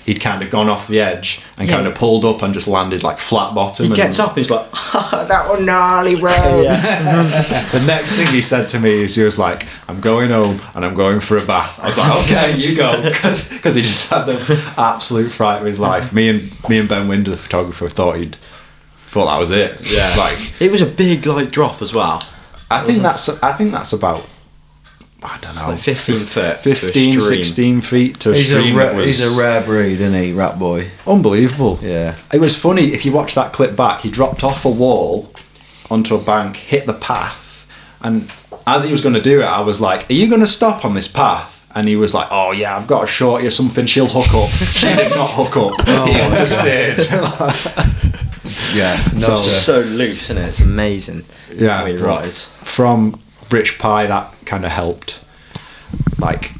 he'd kind of gone off the edge and Yeah. kind of pulled up and just landed like flat bottom He and gets up and he's like, oh, "That was gnarly, bro." the next thing he said to me is he was like I'm going home and I'm going for a bath I was like okay you go because he just had the absolute fright of his life me and me and Ben Winder the photographer thought he'd thought that was it Yeah. like It was a big like drop as well. I think that's I think that's about I don't know, Like 15 foot. to a 15, 16 feet to He's a, stream. ra- was he's a rare breed, isn't he, Rat Boy? unbelievable. Yeah. It was funny if you watch that clip back. He dropped off a wall onto a bank, hit the path, and as he was going to do it, I was like, "Are you going to stop on this path?" And he was like, "Oh yeah, I've got a short or something. She'll hook up." she did not hook up. Oh he understood. Yeah. Not So- So loose, isn't it? It's amazing. yeah, the way he but rides. from British Pie, that kind of helped, like,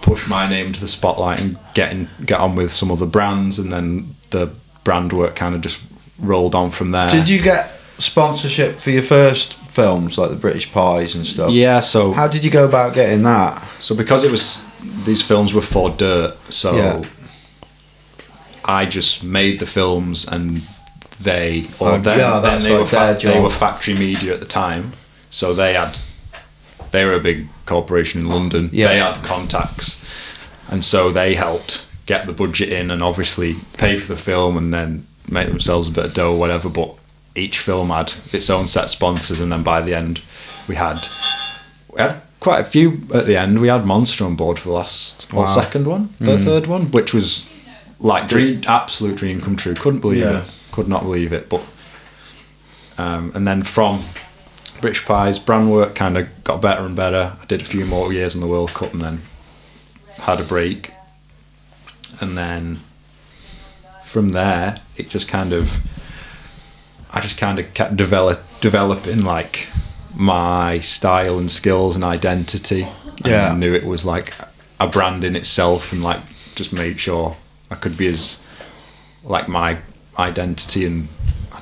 push my name to the spotlight and getting get on with some other brands, and then the brand work kind of just rolled on from there. Did you get sponsorship for your first films, like the British Pies and stuff? Yeah. So How did you go about getting that? So because it was these films were for dirt, so Yeah. I just made the films and they or Oh, then, yeah, then they like their fa- they were factory media at the time. So they had they were a big corporation in London. Yeah. They had contacts and so they helped get the budget in and obviously pay for the film and then make themselves a bit of dough or whatever. But each film had its own set sponsors and then by the end we had we had quite a few at the end. We had Monster on board for the last, well, Wow. second one, the third one, which was like dream, absolute dream come true. Couldn't believe Yeah. it. Could not believe it. But um, and then from British Pies, brand work kind of got better and better. I did a few more years in the World Cup and then had a break. And then from there, it just kind of, I just kind of kept develop developing like my style and skills and identity. And Yeah. I knew it was like a brand in itself, and like just made sure I could be as like my identity and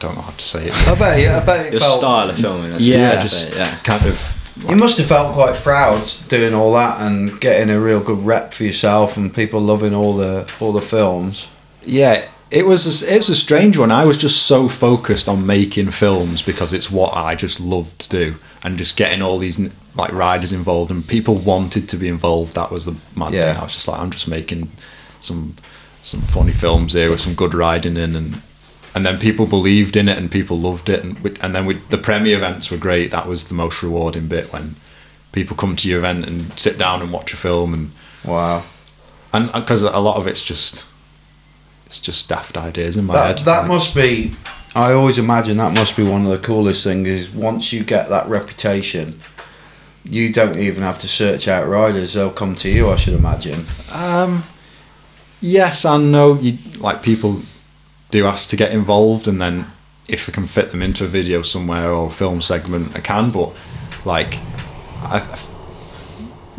don't know how to say it. I bet, you, I bet it Your felt. style of filming. that's Yeah, what I'd just say, yeah. kind of You must have felt quite proud doing all that and getting a real good rep for yourself and people loving all the all the films. Yeah, it was a, it was a strange one. I was just so focused on making films because it's what I just loved to do, and just getting all these like riders involved and people wanted to be involved. That was the mad Yeah. thing. I was just like, I'm just making some some funny films here with some good riding in, and and then people believed in it and people loved it, and we, and then we, the premiere events were great. That was the most rewarding bit when people come to your event and sit down and watch a film and Wow. and because a lot of it's just it's just daft ideas in my That, head. that must be. I always imagine that must be one of the coolest things. Is once you get that reputation, you don't even have to search out riders; they'll come to you. I should imagine. Um, yes and no. You like people do ask to get involved, and then if I can fit them into a video somewhere or film segment, I can. But like, I,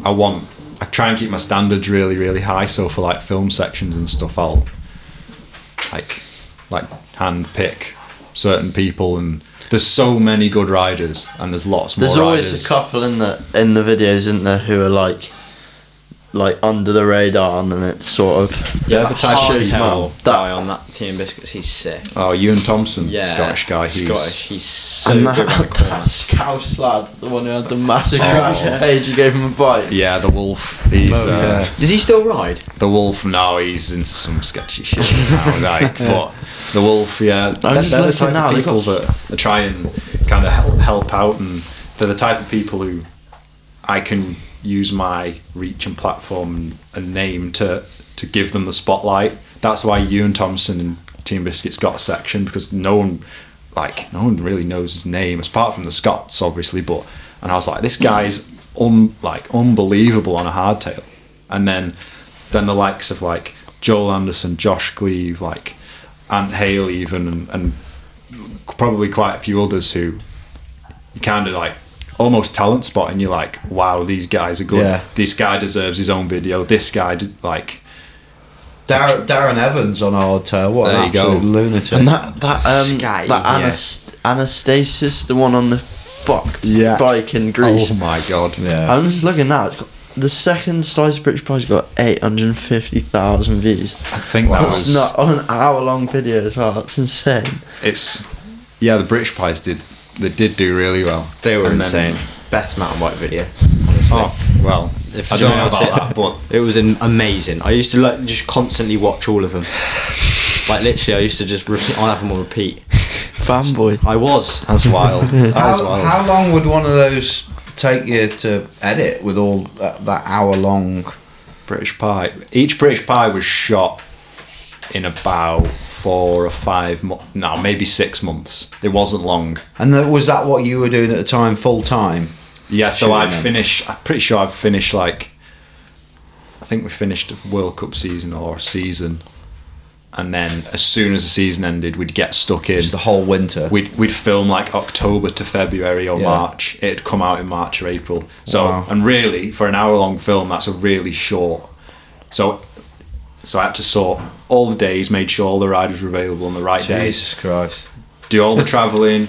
I want. I try and keep my standards really, really high. So for like film sections and stuff, I'll like like hand pick certain people and. There's so many good riders, and there's lots more There's always riders. a couple in the in the videos, isn't there, who are like like under the radar, and then it's sort of Yeah, Yeah, the the type of Hardtail guy on that Tea and Biscuits, he's sick. Oh, Ewan Thompson, Yeah, Scottish guy. He's Scottish. He's so and good that, around the corner. that scouse lad, the one who had the massive Oh. crash page, you gave him a bite. Yeah, the wolf. He's Oh, uh, yeah. Does he still ride? the wolf. Now he's into some sketchy shit now, like. But the wolf, yeah, they're, just they're the type now, of people got- that that try and kind of help, help out, and they're the type of people who I can use my reach and platform and, name to to give them the spotlight. That's why Ewan Thompson and Tea and Biscuits got a section because no one like no one really knows his name apart from the Scots obviously but and I was like this guy's un, like unbelievable on a hardtail and then then the likes of like Joel Anderson Josh Cleve like Ant Hale even and, and probably quite a few others who you kind of like almost talent spot and you're like wow these guys are good Yeah. this guy deserves his own video this guy did like Darren, Darren Evans on Hardtail. What There an you go. lunatic. And that that um Sky, that yeah. Anast- Anastasis, the one on the fucked Yeah. bike in Greece. oh my god yeah. I'm just looking now. It's got, the second slice of British Pies got 850,000 views. I think that That's was not on an hour long video as well. That's insane. it's yeah the British Pies did they did do really well They were And then- insane. Best mountain bike video. Honestly. oh well If I don't know watch about it- that but It was an amazing. I used to like just constantly watch all of them. like literally, I used to just repeat. I'll have them on repeat. Fanboy. I was. that's wild that How, was wild how long would one of those take you to edit with all that, that hour long? British Pie. Each British Pie was shot in about four or five months. No, maybe six months. It wasn't long. And that, was that what you were doing at the time, full time? Yeah, so I'd finish. I'm pretty sure I'd finished like. I think we finished World Cup season or season, and then as soon as the season ended, we'd get stuck in. Just the whole winter. We'd we'd film like October to February or Yeah. March. It'd come out in March or April. So Wow. and really for an hour long film, that's a really short. So so I had to sort all the days, made sure all the riders were available on the right days Jesus Christ. do all the traveling,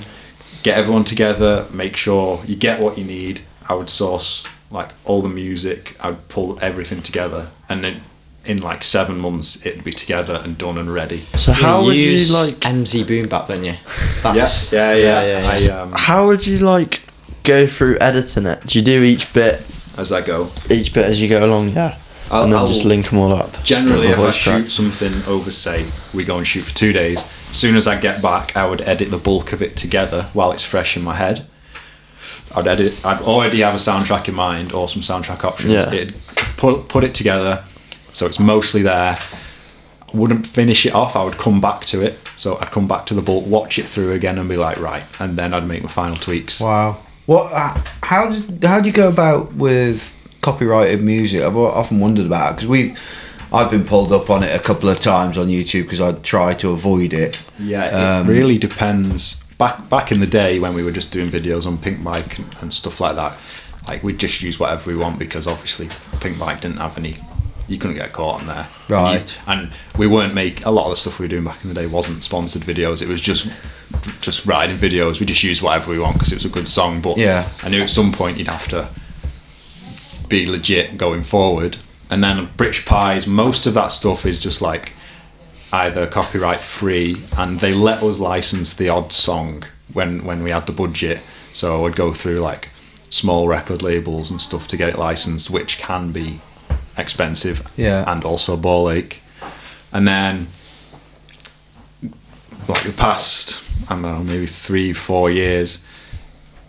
get everyone together, make sure you get what you need. I would source like all the music. I would pull everything together, and then in like seven months, it'd be together and done and ready. So how would you like? MZ Boom Bap, don't you? Yeah, That's- yeah, yeah. yeah, yeah. I, um, How would you like go through editing it? Do you do each bit, as I go, each bit as you go along? Yeah, I'll- and then I'll- just link them all up. generally, if I track. shoot something over, say we go and shoot for two days. As soon as I get back, I would edit the bulk of it together while it's fresh in my head. I'd edit. I'd already have a soundtrack in mind or some soundtrack options. Yeah. It'd put put it together, so it's mostly there. I wouldn't finish it off. I would come back to it. So I'd come back to the bulk, watch it through again, and be like, right, and then I'd make my final tweaks. Wow. What? Uh, how did how do you go about with copyrighted music? I've often wondered about because we've. I've been pulled up on it a couple of times on YouTube because I try to avoid it. Yeah, it Um, really depends. Back back in the day when we were just doing videos on Pinkbike and, and stuff like that, like we'd just use whatever we want because obviously Pinkbike didn't have any. You couldn't get caught on there, Right. And we weren't make a lot of the stuff we were doing back in the day wasn't sponsored videos. It was just just riding videos. We just used whatever we want because it was a good song. But Yeah. I knew at some point you'd have to be legit going forward. And then British Pies, most of that stuff is just like either copyright free, and they let us license the odd song when when we had the budget. So I'd go through like small record labels and stuff to get it licensed, which can be expensive, Yeah. and also a ball ache. And then like the past, I don't know, maybe three, four years,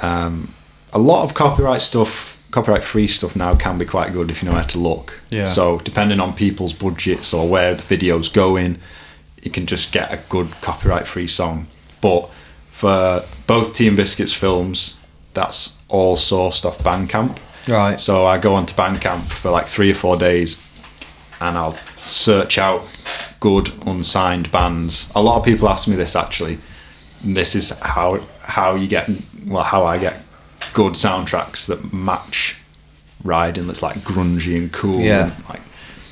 um, a lot of copyright stuff, copyright free stuff now can be quite good if you know where to look. Yeah. So depending on people's budgets or where the video's going, you can just get a good copyright free song. But for both Tea and Biscuits films, that's all sourced off Bandcamp. Right. So I go onto Bandcamp for like three or four days, and I'll search out good unsigned bands. A lot of people ask me this actually. And This is how how you get well how I get good soundtracks that match riding that's like grungy and cool. Yeah. And like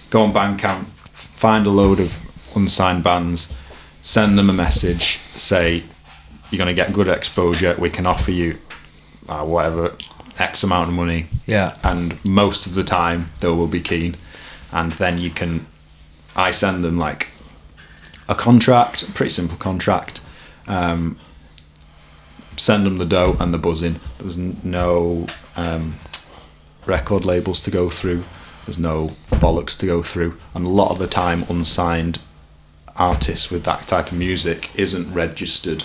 go on Bandcamp, find a load of unsigned bands, send them a message, say you're gonna get good exposure. We can offer you uh, whatever X amount of money Yeah. and most of the time they will be keen and then you can i send them like a contract a pretty simple contract um, send them the dough and the buzzing there's no um, record labels to go through there's no bollocks to go through and a lot of the time unsigned artists with that type of music isn't registered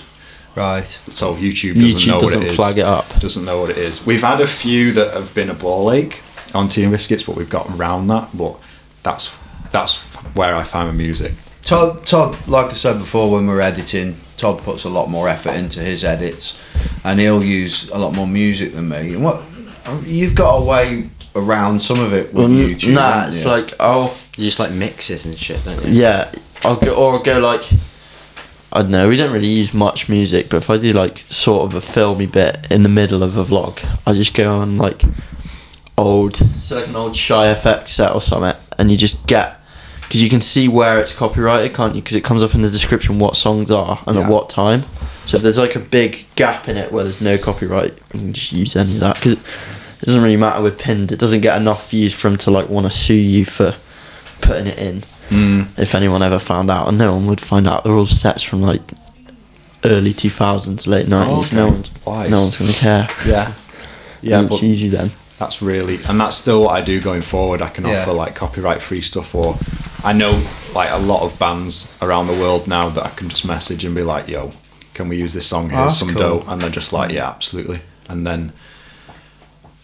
Right. so YouTube doesn't YouTube know what doesn't it is. flag it up. Doesn't know what it is. We've had a few that have been a ball ache on Tea and Biscuits, but we've got around that. But that's that's where I find my music. Todd, Todd, like I said before, when we're editing, Todd puts a lot more effort into his edits, and he'll use a lot more music than me. And what you've got a way around some of it with Well, YouTube. nah, haven't it's you? like oh You just like mixes and shit, don't you? yeah, I'll go or I'll go like I don't know. We don't really use much music, but if I do like sort of a filmy bit in the middle of a vlog, I just go on like old, so like an old Shy FX set or something, and you just get because you can see where it's copyrighted, can't you? Because it comes up in the description what songs are and Yeah. at what time. So if there's like a big gap in it where there's no copyright, you can just use any of that because it doesn't really matter with pinned. It doesn't get enough views for them to like want to sue you for putting it in. Mm. If anyone ever found out, and no one would find out. They're all sets from like early 2000s, late 90s. No okay. one's Wise. no one's gonna care. Yeah, yeah. It's But easy then. that's really and that's still what I do going forward. I can Yeah. offer like copyright free stuff, or I know like a lot of bands around the world now that I can just message and be like, "Yo, can we use this song? Oh, Here's that's some cool. dough," and they're just like, "Yeah, absolutely." And then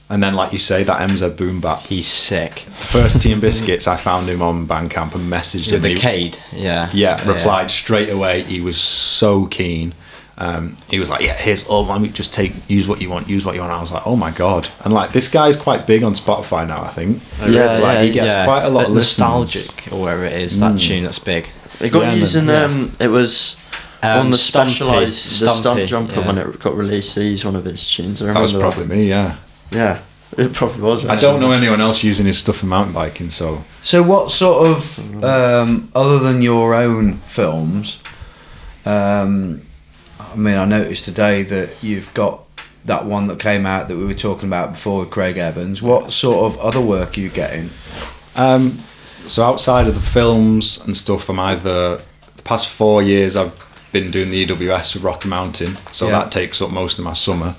And then, like you say, that MZ Boom Bap. He's sick. First Tea and Biscuits, I found him on Bandcamp and messaged The him. He- Cade, yeah. yeah, replied straight away. He was so keen. Um, he was like, "Yeah, here's all. Let me just take use what you want. Use what you want." I was like, "Oh my god!" And like this guy's quite big on Spotify now. I think. Yeah, like yeah, he gets Yeah, quite a lot but of listens. nostalgic or whatever it is. That tune that's big. It got Yeah, used in yeah. um, it was Um, on the Stumpy, specialized the Stumpy, stump jumper yeah. when it got released. They used one of his tunes. I That was remember probably me. Yeah. Yeah, it probably was. I don't know anyone else using his stuff for mountain biking, so So, what sort of, um, other than your own films, um, I mean, I noticed today that you've got that one that came out that we were talking about before with Craig Evans. What sort of other work are you getting? Um, so outside of the films and stuff, I'm either the past four years I've been doing the EWS with Rocky Mountain, so Yeah. that takes up most of my summer.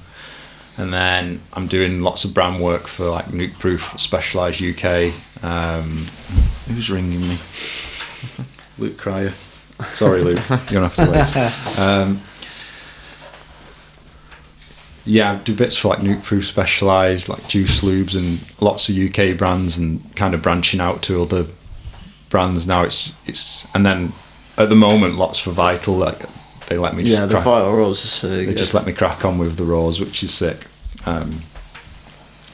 And then I'm doing lots of brand work for like Nukeproof, Specialized UK. Um, who's ringing me? Luke Cryer. Sorry, Luke. You're gonna have to wait. Um, yeah, I do bits for like Nukeproof Specialized, like Juice Lubes, and lots of UK brands, and kind of branching out to other brands now. It's it's and then at the moment, lots for Vital. Like they let me Yeah, the crack, vital rolls so they good. just let me crack on with the raws, which is sick. Um,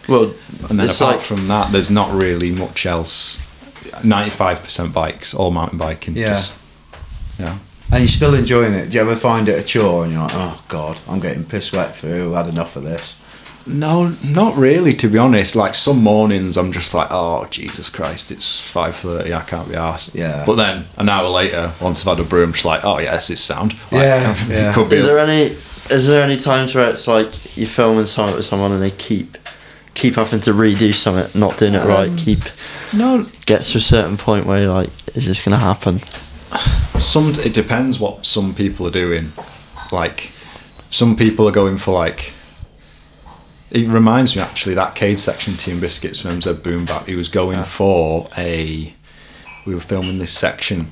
well, and then apart like from that, there's not really much else. Ninety-five percent bikes, all mountain biking. Yeah. Just, yeah. And you're still enjoying it. Do you ever find it a chore and you're like, oh, God, I'm getting piss wet through, I've had enough of this? No, not really. To be honest, like some mornings, I'm just like, oh Jesus Christ, it's five thirty. I can't be asked. Yeah. But then an hour later, once I've had a brew, I'm just like, oh yes, it's sound. Like, Yeah, yeah. It could be. is there any is there any times where it's like you're filming something with someone and they keep keep having to redo something, not doing it right, um, keep no, gets to a certain point where you're like, is this gonna happen? some it depends what some people are doing. Like some people are going for like. It reminds me actually that Cade section Team Biscuits from MZ Boom Bap. He was going for a. We were filming this section.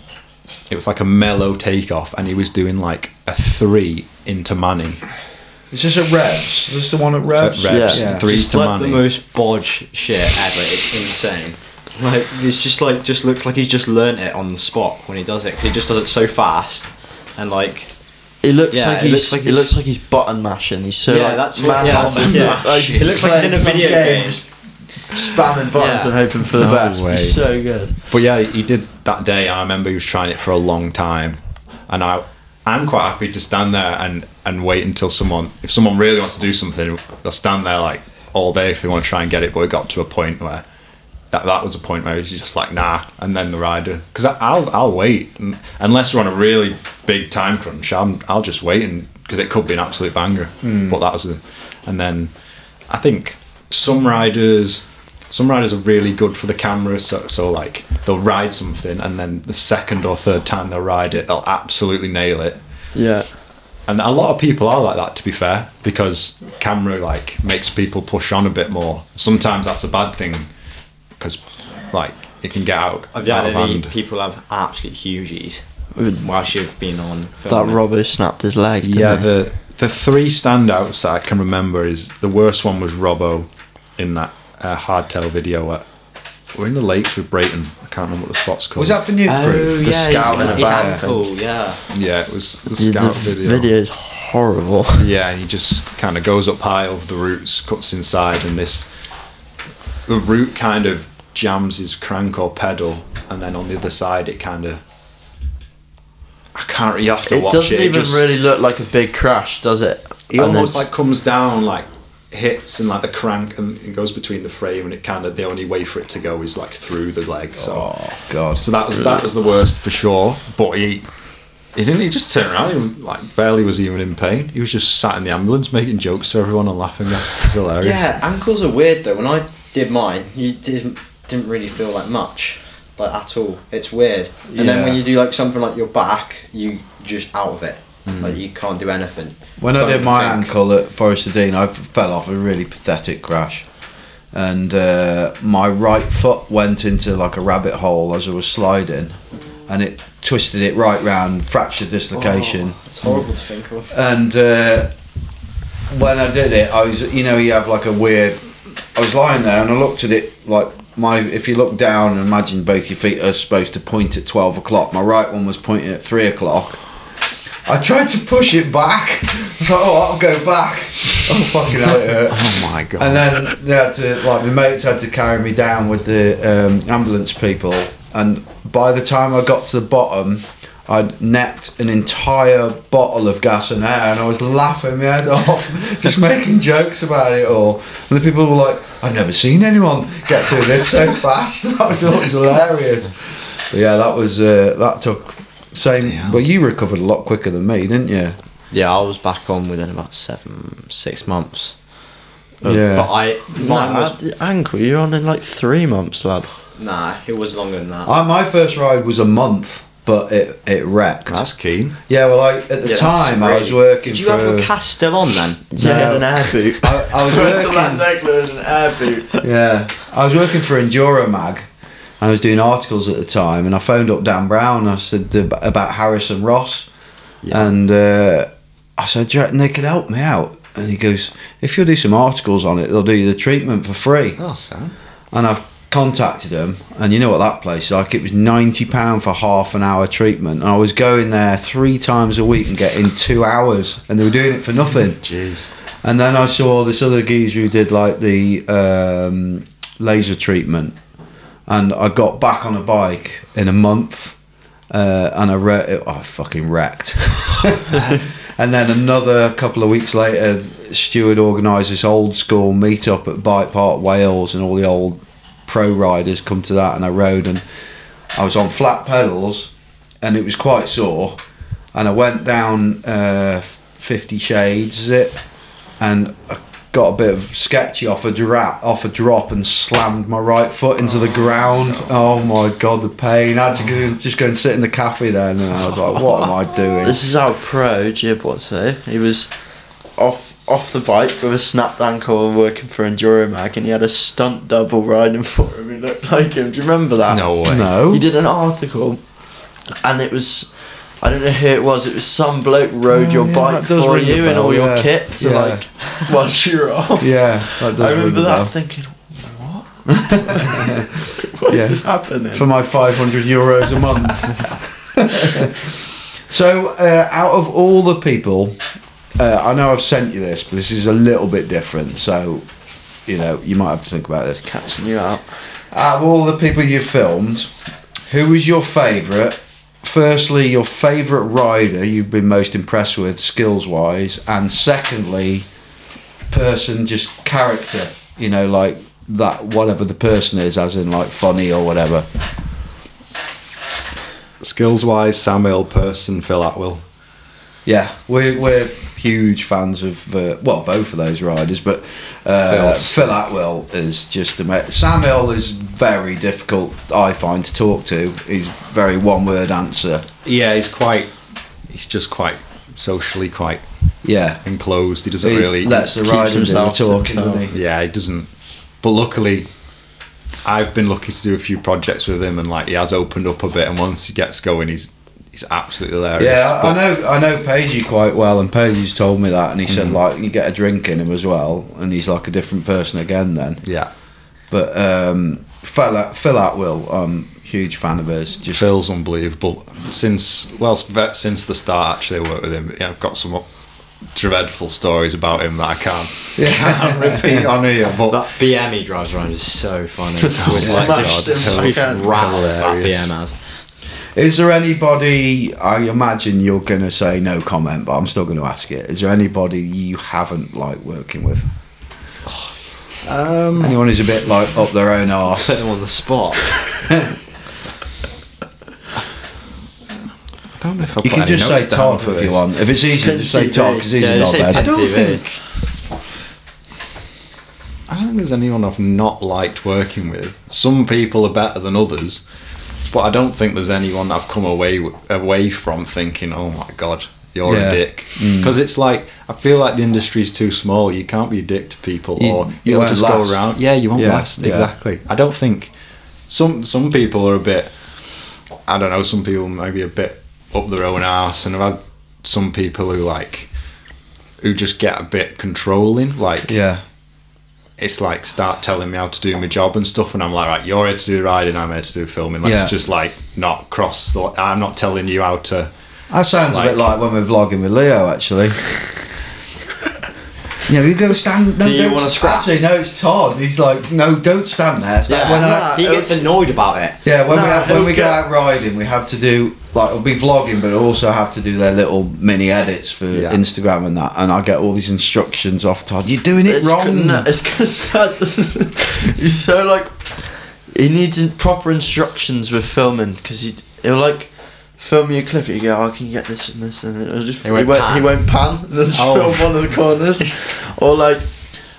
It was like a mellow takeoff, and he was doing like a three into Manny. Is this at Revs? Is this the one at Revs? At Revs, Yeah. three Just to like the most bodge shit ever. It's insane. Like it's just like just looks like he's just learnt it on the spot when he does it. 'cause he just does it so fast, and like He looks Yeah, like it he's looks like he he's- looks like he's button mashing. He's so Yeah, like, that's what- man yeah, on, yeah. like, It looks like he's in a video game. just spamming buttons Yeah. and hoping for the No best. way. He's so good. But yeah, he did that day. and I remember he was trying it for a long time, and I, I'm quite happy to stand there and and wait until someone, if someone really wants to do something, they'll stand there like all day if they want to try and get it. But it got to a point where that that was a point where he's just like nah, and then the rider because I'll I'll wait unless we're on a really big time crunch. I'm I'll just wait and because it could be an absolute banger. Hmm. But that was a, and then I think some riders some riders are really good for the camera so, so like they'll ride something and then the second or third time they'll ride it they'll absolutely nail it Yeah. and a lot of people are like that to be fair because camera like makes people push on a bit more sometimes that's a bad thing because like it can get out, Have you out had of any hand people have absolute hugies whilst you've been on? That filming? Robbo snapped his leg. didn't yeah he? the the three standouts that I can remember is the worst one was Robbo in that uh, hardtail video at we're in the lakes with Brayton I can't remember what the spot's called Was that for Nuke Oh Proof? yeah, scout in the his back. ankle, yeah. yeah it was the The- scout the video is horrible. Yeah, he just kind of goes up high over the roots, cuts inside, and this the root kind of jams his crank or pedal, and then on the other side it kind of. I can't. You have to It watch doesn't it. It even just- really look like a big crash, does it? He almost like comes down, like hits, and like the crank, and it goes between the frame, and it kind of the only way for it to go is like through the leg. So, Oh, God. so that was that was the worst for sure. But he. He didn't. He just turned around. He was, like barely was even in pain. He was just sat in the ambulance making jokes to everyone and laughing. That's hilarious. Yeah, ankles are weird though. When I did mine, you didn't didn't really feel like much, like at all. It's weird. And then when you do like something like your back, you just out of it. Like you can't do anything. When I did my think. ankle at Forest Dean, I fell off a really pathetic crash. And uh, my right foot went into like a rabbit hole as I was sliding. And it twisted it right round, fractured dislocation. Oh, it's horrible to think of. And uh, when I did it, I was, you know, you have like a weird I was lying there and I looked at it like my. If you look down and imagine both your feet are supposed to point at twelve o'clock, my right one was pointing at three o'clock. I tried to push it back. I was like, oh, I'll go back. Oh fucking hell, it hurt. Oh my god. And then they had to, like, my mates had to carry me down with the um, ambulance people. And by the time I got to the bottom, I'd napped an entire bottle of gas and air, and I was laughing my head off, just making jokes about it all. And the people were like, "I've never seen anyone get through this so fast." That was always hilarious. But yeah, that was uh, that took same. Damn. Well, you recovered a lot quicker than me, didn't you? Yeah, I was back on within about seven, six months. Of- Yeah. But I, mine Nah, was, ankle, you're on in like three months, lad. nah, it was longer than that. I, my first ride was a month, but it it wrecked. That's keen. yeah, well, I, at the Yeah, that's time I was working Did you for. have your cast still on then? You had an air boot. I, I was Went to working. Llandegla an air boot. Yeah, I was working for Enduro Mag, and I was doing articles at the time, and I phoned up Dan Brown. I said ab- about Harrison Ross, and uh, I said, "Do you reckon they could help me out?" And he goes, "If you'll do some articles on it, they'll do you the treatment for free." Oh, Sam. And I've contacted them, and you know what that place is like. It was ninety pound for half an hour treatment, and I was going there three times a week and getting two hours, and they were doing it for nothing. Jeez. And then I saw this other geezer who did like the um, laser treatment, and I got back on a bike in a month, uh, and I re- oh, I fucking wrecked. and then another couple of weeks later, Stewart organised this old school meetup at Bike Park Wales, and all the old pro riders come to that, and I rode, and I was on flat pedals, and it was quite sore, and I went down uh, Fifty Shades, it? and I got a bit of sketchy off a drop, off a drop, and slammed my right foot into the ground. Oh my god, the pain! I had to go, just go and sit in the cafe then, and I was like, "What am I doing?" This is how pro Jib was though. He was off off the bike with a snapped ankle and working for Enduro Mag and he had a stunt double riding for him who looked like him. Do you remember that? No way. No, He did an article and it was I don't know who it was, it was some bloke rode Oh, your yeah, bike that does for ring a you and bell, all your kit to Yeah. like whilst you were off. Yeah, that does I ring remember a that bell. thinking, what? what is Yeah. this happening? for my 500 euros a month. so, uh, out of all the people, uh, I know I've sent you this, but this is a little bit different. So, you know, you might have to think about this. Catching you out. Out of all the people you've filmed, who was your favourite? Firstly, your favourite rider you've been most impressed with, skills wise, and secondly, person, just character. You know, like that, whatever the person is, as in like funny or whatever. Skills wise, Sam Hill Person, Phil Atwill. Yeah, we're we're huge fans of uh, well both of those riders, but uh, Phil. Phil Atwill is just amazing. Sam Hill is very difficult, I find, to talk to. He's very one word answer. Yeah, he's quite. He's just quite socially quite Yeah, enclosed. He doesn't he really. lets the riders do the talking, himself. doesn't he? Yeah, he doesn't. But luckily, I've been lucky to do a few projects with him, and like he has opened up a bit. And once he gets going, he's he's absolutely hilarious. Yeah, I, But- I know. I know Pagey quite well, and Pagey's told me that, and he Mm-hmm. said like you get a drink in him as well, and he's like a different person again then. Yeah, But um, Phil, Phil Atwill, I'm huge fan of his. Just Phil's unbelievable. Since well, since the start, actually, I worked with him. Yeah, I've got some dreadful stories about him that I can't, can't repeat on here. But That BM he drives around is so funny. With Smashed like him just like fucking that Hilarious. BM has. Is there anybody? I imagine you're going to say no comment, but I'm still going to ask it. Is there anybody you haven't liked working with? um, Anyone who's a bit like up their own arse. Put them on the spot. I don't know if I You can just say notes Todd if you want. If it's easier, just say TV. Todd because he's Yeah, not just say bad. I don't think. I don't think there's anyone I've not liked working with. Some people are better than others, but I don't think there's anyone I've come away away from thinking, "Oh my god, you're Yeah. a dick." Mm. Because it's like I feel like the industry's too small. You can't be a dick to people, You- or you you just last. go around. Yeah, you won't Yeah, last yeah. exactly. I don't think some some people are a bit. I don't know. Some people maybe a bit up their own ass, and I've had some people who like who just get a bit controlling. Like Yeah, it's like start telling me how to do my job and stuff, and I'm like, right, you're here to do riding, I'm here to do filming. Let's Yeah. just like not cross. The, I'm not telling you how to. That sounds a bit like when we're vlogging with Leo, actually. Yeah, you go stand. No, Do you don't wanna s- scrap? Actually, no, it's Todd. He's like, no, don't stand there. Stand Yeah, when I, he gets annoyed about it. yeah, when we have, when we go out riding, we have to do like it'll be vlogging, but also have to do their little mini edits for Yeah. Instagram and that. And I get all these instructions off Todd. You're doing it It's wrong. c- no, it's because Dad doesn't. He's so like. He needs proper instructions with filming because he he'll like film you a clip. You go, oh, I can get this and this, and it'll just He he won't won't, pan. he won't pan. And then just Oh. film one of the corners, or like.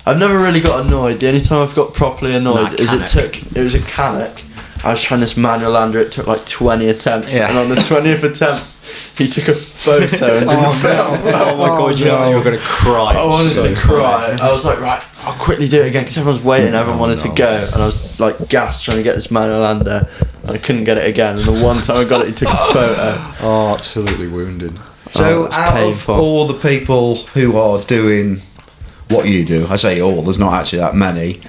I've never really got annoyed. The only time I've got properly annoyed is it took. It was a Canuck. I was trying this manual lander. It took like twenty attempts, Yeah. and on the twentieth attempt, he took a photo and Oh, film. Oh my god, you know you're gonna cry. I wanted So to cry. I was like, right, I'll quickly do it again because everyone's waiting. Everyone wanted to go, and I was like gassed trying to get this manual lander. And I couldn't get it again. And the one time I got it, he took a photo. Oh, absolutely wounded. So Oh, it's out painful. of all the people who are doing what you do, I say all. There's not actually that many.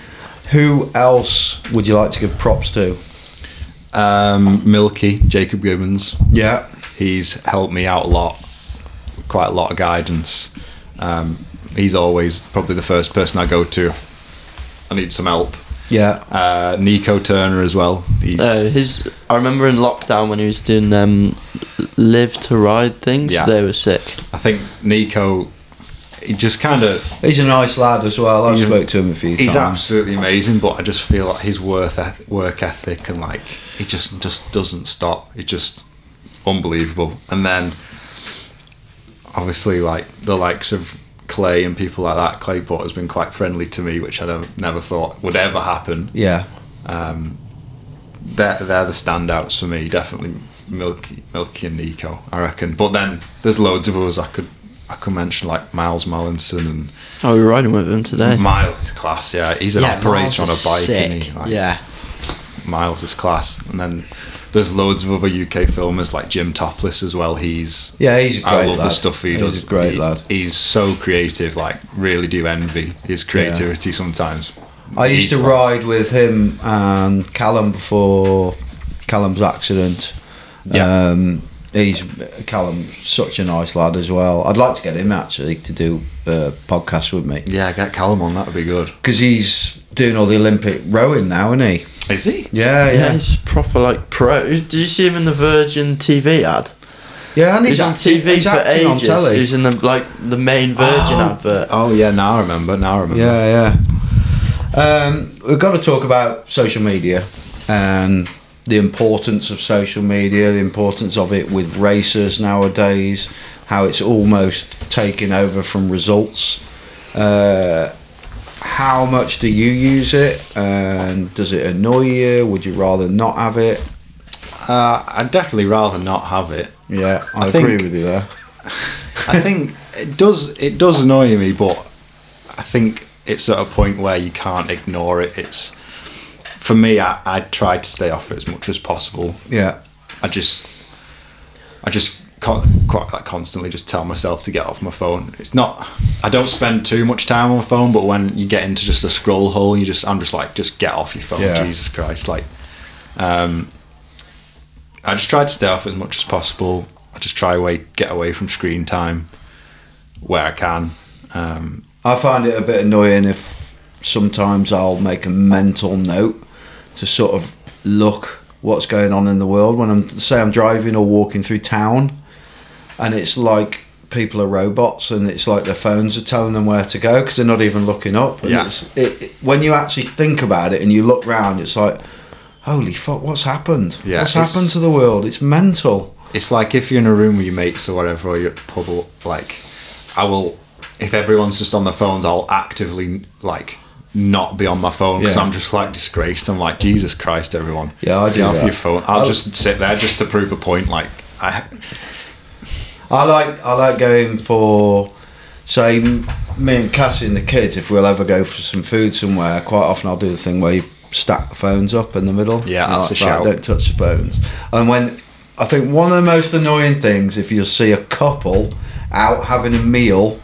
Who else would you like to give props to? Um, Milky Jacob Gibbons. Yeah. He's helped me out a lot, quite a lot of guidance. Um, he's always probably the first person I go to if I need some help. Yeah. Uh, Nico Turner as well. He's Uh, his, I remember in lockdown when he was doing um, live to ride things. Yeah. They were sick. I think Nico. He just kind of He's a nice lad as well. I've He's- spoke to him a few he's times. absolutely amazing, but I just feel like his worth eth- work ethic and like he just just doesn't stop. It's just unbelievable. And then obviously like the likes of Clay and people like that. Clay Porter has been quite friendly to me, which I don't, never thought would ever happen. Yeah. Um, they're they're the standouts for me. Definitely Milky, Milky and Nico, I reckon. But then there's loads of others I could I could mention like Miles Mallinson and Oh, we're riding with them today. Miles is class. Yeah, he's an Yeah, operator Miles on a bike. sick. Isn't he? Like, yeah. Miles is class. And then there's loads of other UK filmers like Jim Topless as well. He's Yeah, he's a great I love lad. the stuff he He's does. a great He- lad. He's so creative. Like really do envy his creativity sometimes. I used He's to ride with him and Callum before Callum's accident. Yeah. Um, he's Callum's such a nice lad as well. I'd like to get him actually to do a podcast with me Yeah, get Callum on. That would be good. because he's doing all the Olympic rowing now, isn't he? Is he? Yeah, Yeah, yeah, he's proper like pro. Did you see him in the Virgin TV ad? yeah. And He's, he's, on acting- TV he's for acting ages. on telly. He's in the like the main Virgin advert. Oh yeah, now I remember. Now I remember. Yeah, yeah. Um, we've got to talk about social media and the importance of social media, the importance of it with racers nowadays, how it's almost taken over from results. Uh, how much do you use it, and does it annoy you? Would you rather not have it? Uh, I'd definitely rather not have it. Yeah, I, I agree think- with you there. I think it does. It does annoy me, but I think it's at a point where you can't ignore it. It's for me. I, I try to stay off it as much as possible. Yeah, I just, I just con- quite like constantly just tell myself to get off my phone. It's not. I don't spend too much time on my phone, but when you get into just a scroll hole, you just I'm just like just get off your phone. Yeah. Jesus Christ! Like, um, I just try to stay off as much as possible. I just try away get away from screen time where I can. Um, I find it a bit annoying if sometimes I'll make a mental note to sort of look what's going on in the world when I'm say I'm driving or walking through town and it's like people are robots and it's like their phones are telling them where to go because they're not even looking up and Yeah. it, it- when you actually think about it and you look round it's like holy fuck what's happened Yeah, what's happened to the world it's mental it's like if you're in a room with your mates or whatever, or you're at the pub, or, like I will. If everyone's just on their phones, I'll actively like not be on my phone because Yeah. I'm just like disgraced. I'm like Jesus Christ, everyone. Yeah, I do. Get off your phone. I'll, I- just sit there just to prove a point. Like I, I like I like going for say me and Cassie and the kids if we'll ever go for some food somewhere quite often I'll do the thing where you stack the phones up in the middle Yeah, that's like, a "Right, shout." don't touch the phones and when I think one of the most annoying things if you see a couple out having a meal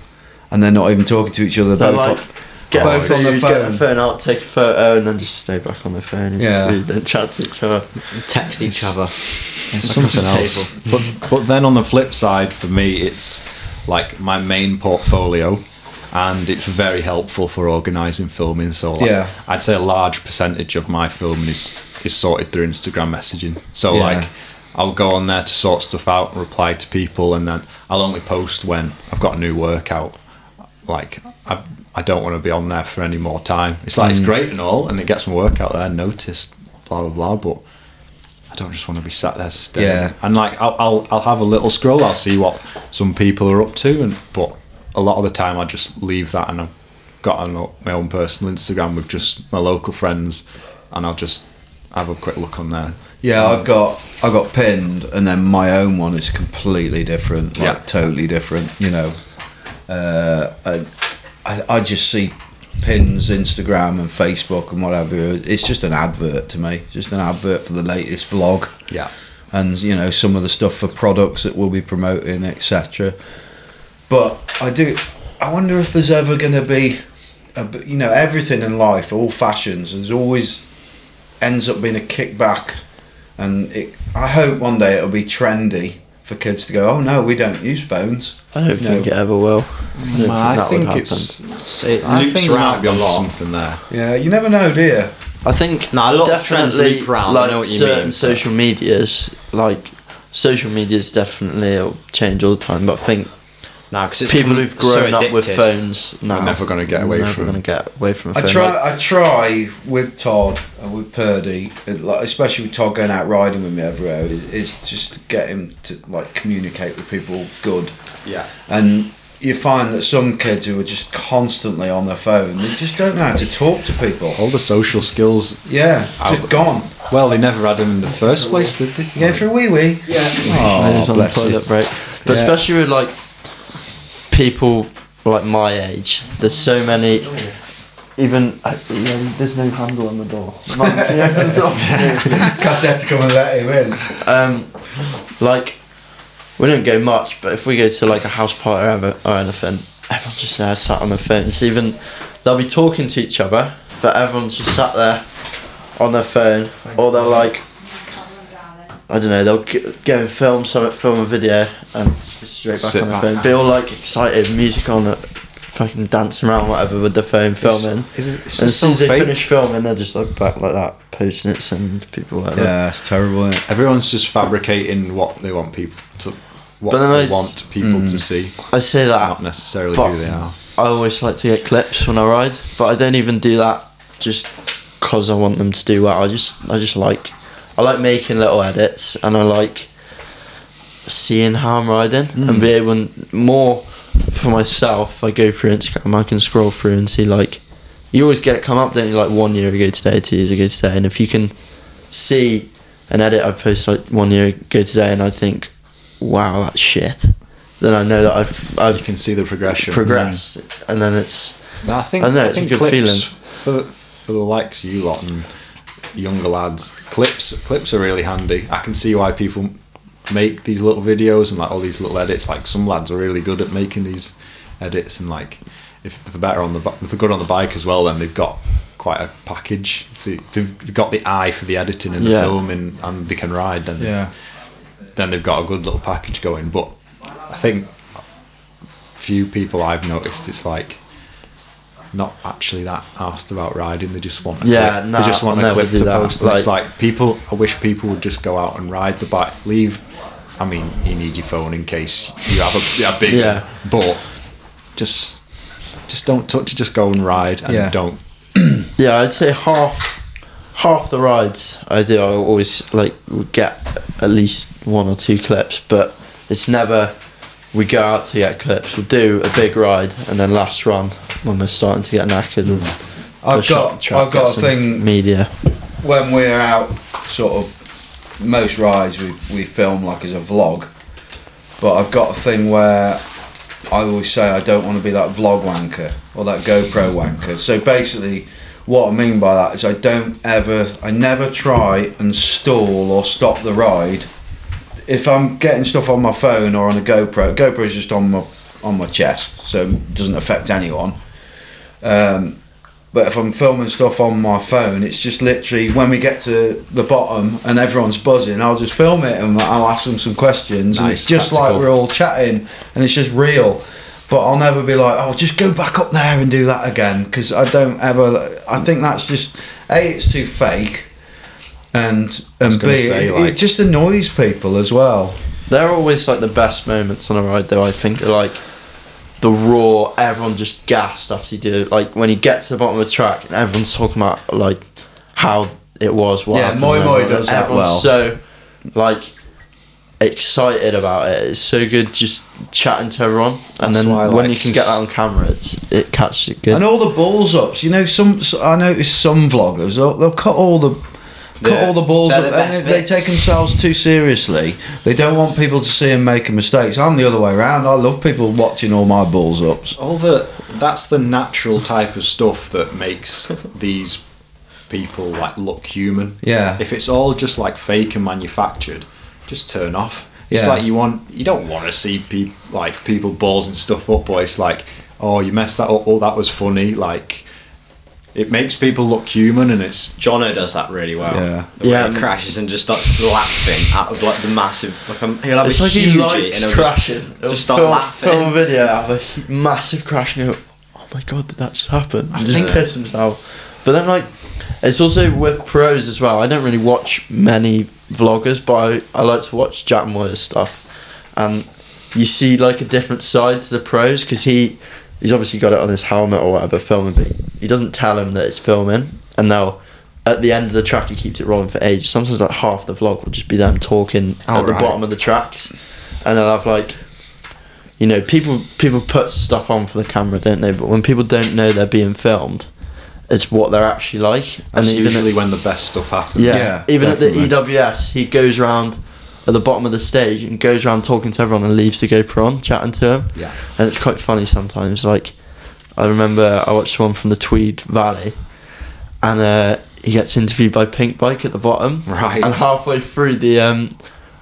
and they're not even talking to each other They're both like Get Both a on the food, Get phone. a phone out, take a photo, and then just stay back on the phone. And Yeah. food, then chat to each other. Text each other. something Across the else. But but then on the flip side, for me, it's like my main portfolio, and it's very helpful for organising filming. So like, Yeah. I'd say a large percentage of my filming is is sorted through Instagram messaging. So Yeah. like. I'll go on there to sort stuff out and reply to people, and then I'll only post when I've got a new workout. Like I, I don't want to be on there for any more time. It's like Mm. it's great and all, and it gets my workout there noticed, blah blah blah. But I don't just want to be sat there staring. Yeah. And like I'll, I'll I'll have a little scroll. I'll see what some people are up to, and but a lot of the time I just leave that and I've got an, my own personal Instagram with just my local friends, and I'll just have a quick look on there. Yeah, I've got I got pinned, and then my own one is completely different, like Yeah. totally different. You know, uh, I, I I just see pins, Instagram and Facebook and whatever. It's just an advert to me, just an advert for the latest vlog. Yeah. and you know some of the stuff for products that we'll be promoting, etc. But I do. I wonder if there's ever going to be, a, you know, everything in life, all fashions. There's always ends up being a kickback, and it, I hope one day it'll be trendy for kids to go. Oh no, we don't use phones. I don't No. think it ever will. I, don't I that think it's. It I loops think around might be a lot. something there. Yeah, you never know, do you? I think No, a lot of trends definitely loop around, I like know what you certain mean, but- social medias, like social medias, definitely will change all the time. But I think No, because it's people become who've grown so up with addicted. phones now never gonna get away never from- gonna get away from a I phone. try. Like, I try with Todd and with Purdy, like, especially with Todd going out riding with me everywhere. Is, is just to get him to like communicate with people good. Yeah. And you find that some kids who are just constantly on their phone, they just don't know how to talk to people. All the social skills. Yeah, just Out. gone. Well, they never had them in the first place, did they? You go for a wee wee. Yeah. when Oh, it's on the bless you. toilet break. But Yeah. especially with like people like my age, there's so many. Even uh, yeah, there's no handle on the door. Mum, can you open the door? Cassette to come and let him in. um, like we don't go much, but if we go to like a house party or, ever, or anything, everyone's just there sat on their phones. Even they'll be talking to each other, but everyone's just sat there on their phone, or they're like I don't know, they'll g- go and film something, film a video, and just straight back Sit on their back. phone. Be all like excited, music on, it, fucking dancing around whatever with the phone filming. It's, it's, it's and as soon as they fake. finish filming, they're just like back like that, posting it, sending to people whatever. Yeah, it's terrible. Isn't it? Everyone's just fabricating what they want people to, what But they I want people to mm. see, I say that, not necessarily who they are. I always like to get clips when I ride, but I don't even do that just because I want them to do well. I just I just like I like making little edits and I like seeing how I'm riding and hmm. be able more for myself. I go through Instagram, I can scroll through and see like you always get it come up, don't you? Like one year ago today, two years ago today, and if you can see an edit I've posted like one year ago today, and I think, wow, that's shit. Then I know that I've I've You can see the progression. progressed, and then it's No, I think I know, I it's a think good clips feeling. for for the likes of you lot and younger lads. Clips clips are really handy. I can see why people make these little videos and like all these little edits. Like some lads are really good at making these edits and like if they're better on the bi- if they're good on the bike as well, then they've got quite a package. They- if they've got the eye for the editing and the Yeah. filming and they can ride. Then Yeah. then they've got a good little package going. But I think few people I've noticed it's like not actually that asked about riding. They just want a Yeah, clip. nah, they just want I'll a never clip do to that. post. And it's Like- like people. I wish people would just go out and ride the bike. Leave. I mean, you need your phone in case you have a, you have big. Yeah. But just just don't touch. Just go and ride and Yeah. don't. yeah, I'd say half half the rides I do. I always like get at least one or two clips, but it's never we go out to get clips. We'll do a big ride and then last run when we're starting to get knackered. We'll I've got track, I've got a thing media. when we're out, sort of most rides we we film like as a vlog, but I've got a thing where I always say I don't want to be that vlog wanker or that GoPro wanker. So basically, what I mean by that is I don't ever, I never try and stall or stop the ride. If I'm getting stuff on my phone or on a GoPro, GoPro is just on my on my chest, so it doesn't affect anyone. Um, but if I'm filming stuff on my phone, it's just literally when we get to the bottom and everyone's buzzing, I'll just film it and I'll ask them some questions, and it's just tactical. like we're all chatting, and it's just real. But I'll never be like, oh, just go back up there and do that again, because I don't ever. I think that's just a, it's too fake, and and b, say, it, like- it just annoys people as well. They're always like the best moments on a ride, though. I think are like the raw, everyone just gassed after you do. Like when you get to the bottom of the track and everyone's talking about like how it was. What Yeah, Moi Moi does that everyone's well. So like excited about it. It's so good just chatting to everyone, and That's then why when like you can get that on camera, it's it catches it good. And all the balls ups, you know, some I noticed some vloggers they'll, they'll cut all the cut all the balls up, the and they take themselves too seriously. They don't want people to see them making mistakes. I'm the other way around. I love people watching all my balls ups. all the that's the natural type of stuff that makes these people like look human. Yeah. If it's all just like fake and manufactured, just turn off. It's Yeah. like you want you don't want to see people like people balls and stuff up, but it's like, oh, you messed that up. Oh, that was funny. Like, it makes people look human, and it's Jono does that really well. Yeah. The way Yeah. he crashes and just starts laughing out of like the massive. Like um, he'll have It's a like huge he and likes he'll crashing. Just, He'll just start film, laughing. film a video, have a massive crash, and go, "Oh my god, did that just happen?" And just think- piss himself. But then, like, it's also with pros as well. I don't really watch many vloggers, but I, I like to watch Jack Moir's stuff, and you see like a different side to the pros because he he's obviously got it on his helmet or whatever filming, but he doesn't tell him that it's filming, and they'll. At the end of the track, he keeps it rolling for ages. Sometimes, like half the vlog will just be them talking at the bottom of the tracks, and they'll have like you know, people people put stuff on for the camera, don't they? But when people don't know they're being filmed, it's what they're actually like. that's even usually at, when the best stuff happens. yeah, Yeah, even definitely. at the EWS, he goes around at the bottom of the stage and goes around talking to everyone and leaves the GoPro on, chatting to him. Yeah. and it's quite funny sometimes. Like I remember I watched one from the Tweed Valley, and uh, he gets interviewed by Pinkbike at the bottom. Right. And halfway through the um,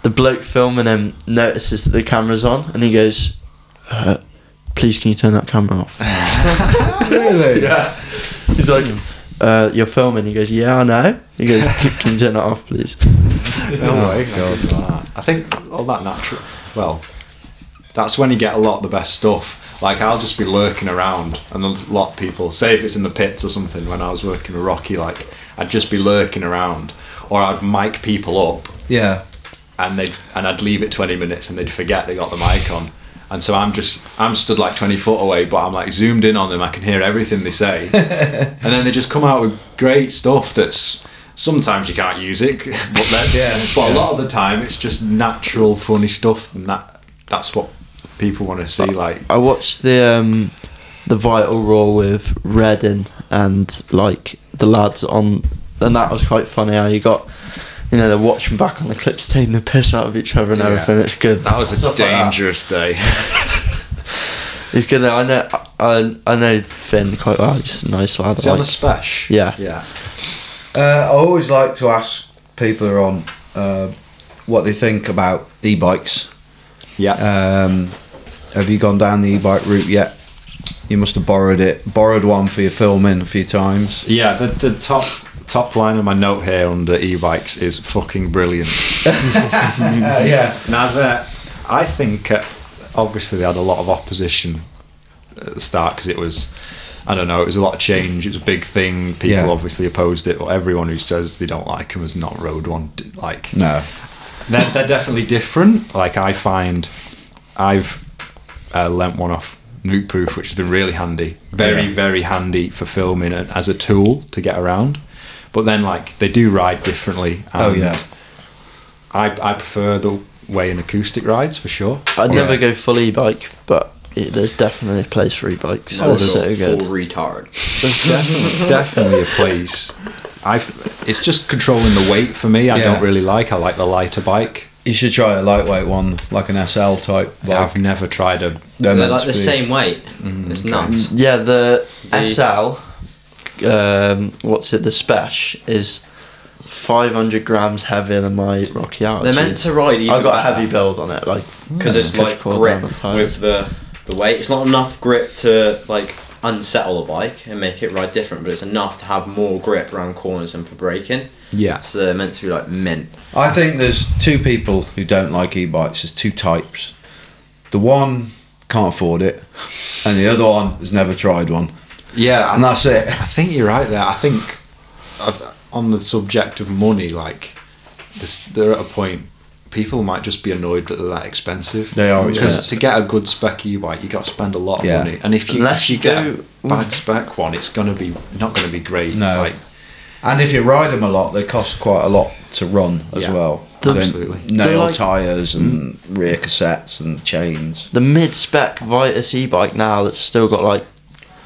the bloke filming him notices that the camera's on, and he goes, uh, "Please, can you turn that camera off?" really? yeah. He's like, uh, "You're filming." He goes, "Yeah, I know." He goes, "Can can you turn that off, please?" Oh my god! I think all that natural. Well, that's when you get a lot of the best stuff. Like I'll just be lurking around, and a lot of people say if it's in the pits or something. When I was working with Rocky, like I'd just be lurking around, or I'd mic people up, Yeah. and they'd and I'd leave it twenty minutes, and they'd forget they got the mic on. And so I'm just I'm stood like twenty foot away, but I'm like zoomed in on them. I can hear everything they say, and then they just come out with great stuff. That's sometimes you can't use it, but that's Yeah, but a lot of the time it's just natural, funny stuff, and that that's what people want to see. Like I watched the um, the Vital Raw with Redden and like the lads on, and that was quite funny. How you got, you know, they're watching back on the clips, taking the piss out of each other and Yeah. everything. It's good. that was a Stuff like dangerous day. It's good. I know. I I know Finn quite well. He's a nice lad. Is it on like- the special? Yeah. yeah. Uh, I always like to ask people who are on uh, what they think about e-bikes. Yeah. Um, have you gone down the e-bike route yet? You must have borrowed it, borrowed one for your filming a few times. Yeah, the, the top top line of my note here under e-bikes is fucking brilliant. Uh, yeah, now that I think uh, obviously they had a lot of opposition at the start because it was I don't know it was a lot of change. It was a big thing. People Yeah. obviously opposed it. Or everyone who says they don't like them has not Road one. Like no, they're, they're definitely different. Like I find, I've uh, lent one off Nukeproof, which has been really handy. Very, Yeah. very handy for filming and as a tool to get around. But then, like they do ride differently. Oh, yeah. I I prefer the way in acoustic rides for sure. I'd Yeah. never go full e-bike, but it, there's definitely a place for e-bikes. Oh, They're there's so good. Full retard. There's definitely, definitely a place. I it's just controlling the weight for me. I Yeah. don't really like. I like the lighter bike. you should try a lightweight one, like an SL type. Bike. I've never tried a. They're They're like the same weight. Mm, it's nuts. Yeah, the, The- SL, um, what's it? The Spesh is 500 grams heavier than my Rocky Out. They're meant to ride even I got a better. heavy build on it, like because it's like grip down on tires. with the the weight. It's not enough grip to like unsettle the bike and make it ride different, but it's enough to have more grip around corners and for braking. Yeah. So they're meant to be like mint. I think there's two people who don't like e-bikes. There's two types. The one can't afford it, and the other one has never tried one, Yeah, and that's it. I think you're right there. I think of- on the subject of money, like this, they're at a point. People might just be annoyed that they're that expensive. They are, because yeah. to get a good spec e-bike, you got to spend a lot of Yeah. money. And if you Unless if you you get a go bad spec one, it's gonna be not gonna be great. No. Like, And if you ride them a lot, they cost quite a lot to run as Yeah, well. absolutely. So nail like- tires and mm. rear cassettes and chains. The mid-spec Vitus e-bike now that's still got like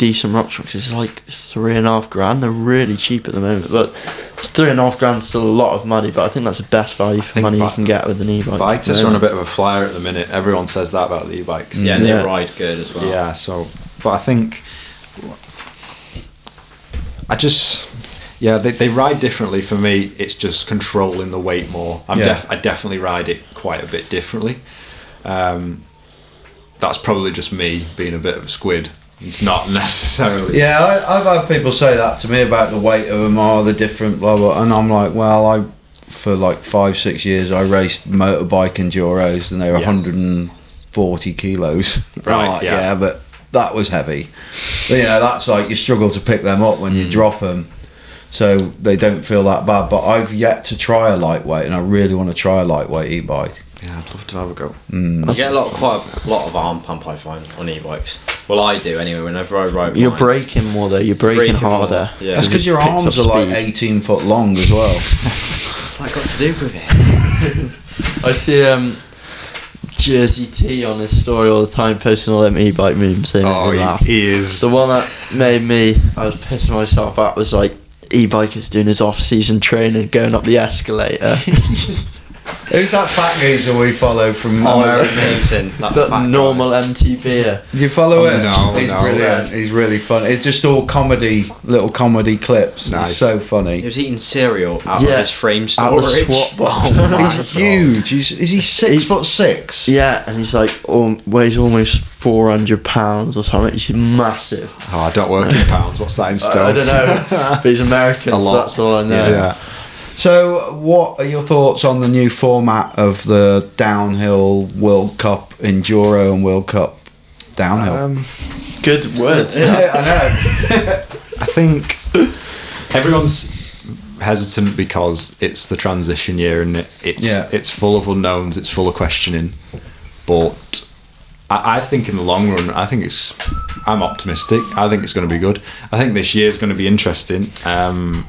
decent rock structures is like three and a half grand. They're really cheap at the moment, but it's three and a half grand still a lot of money. But I think that's the best value for think money you can get with an e-bike. Vitus are on a bit of a flyer at the minute. Everyone says that about the e-bikes. Yeah, and Yeah. they ride good as well. Yeah, so but I think I just yeah they, they ride differently for me. It's just controlling the weight more. I'm Yeah. def- I definitely ride it quite a bit differently. Um, that's probably just me being a bit of a squid. It's not necessarily. Yeah, I, I've had people say that to me about the weight of them, oh, the different, blah blah, and I'm like, well, I for like five six years I raced motorbike enduros, and they were Yeah. 140 kilos. Right, like, yeah. yeah, but that was heavy. But, you know, that's like you struggle to pick them up when you Mm. drop them. So they don't feel that bad, but I've yet to try a lightweight, and I really want to try a lightweight e-bike. Yeah, I'd love to have a go. You get a lot, quite a lot of arm pump. I find on e-bikes. Well, I do anyway. Whenever I ride, You're mine. braking more though. You're braking, Braking more, harder. yeah. That's because your arms up are like 18 foot long as well. What's that got to do with it? I see um, Jersey T on his story all the time, posting all them e-bike memes. They Oh, make me he, laugh. he is. The one that made me, I was pissing myself out was like e-bikers doing his off-season training, going up the escalator. Who's that fat geezer we follow from Oh, America? it's amazing. That the fat guy. normal MTV. Do you follow Oh, it? no, he's no. brilliant. He's really fun. It's just all comedy, little comedy clips. Nice. It's so He funny. was eating cereal out Yeah, of his frame out of storage. swap box. Oh He's God. huge. He's, is he six He's- foot six? Yeah, and he's like oh, weighs almost four hundred pounds or something. He's massive. oh, I don't work in pounds. What's that in stone? I, I don't know, but he's American, A so lot. that's all I know. Yeah. So, what are your thoughts on the new format of the downhill World Cup enduro and World Cup downhill? Um, Good words. yeah, I know. I think everyone's hesitant because it's the transition year and it's Yeah. it's full of unknowns, it's full of questioning. But I, I think in the long run, I think it's. I'm optimistic. I think it's going to be good. I think this year is going to be interesting. Um,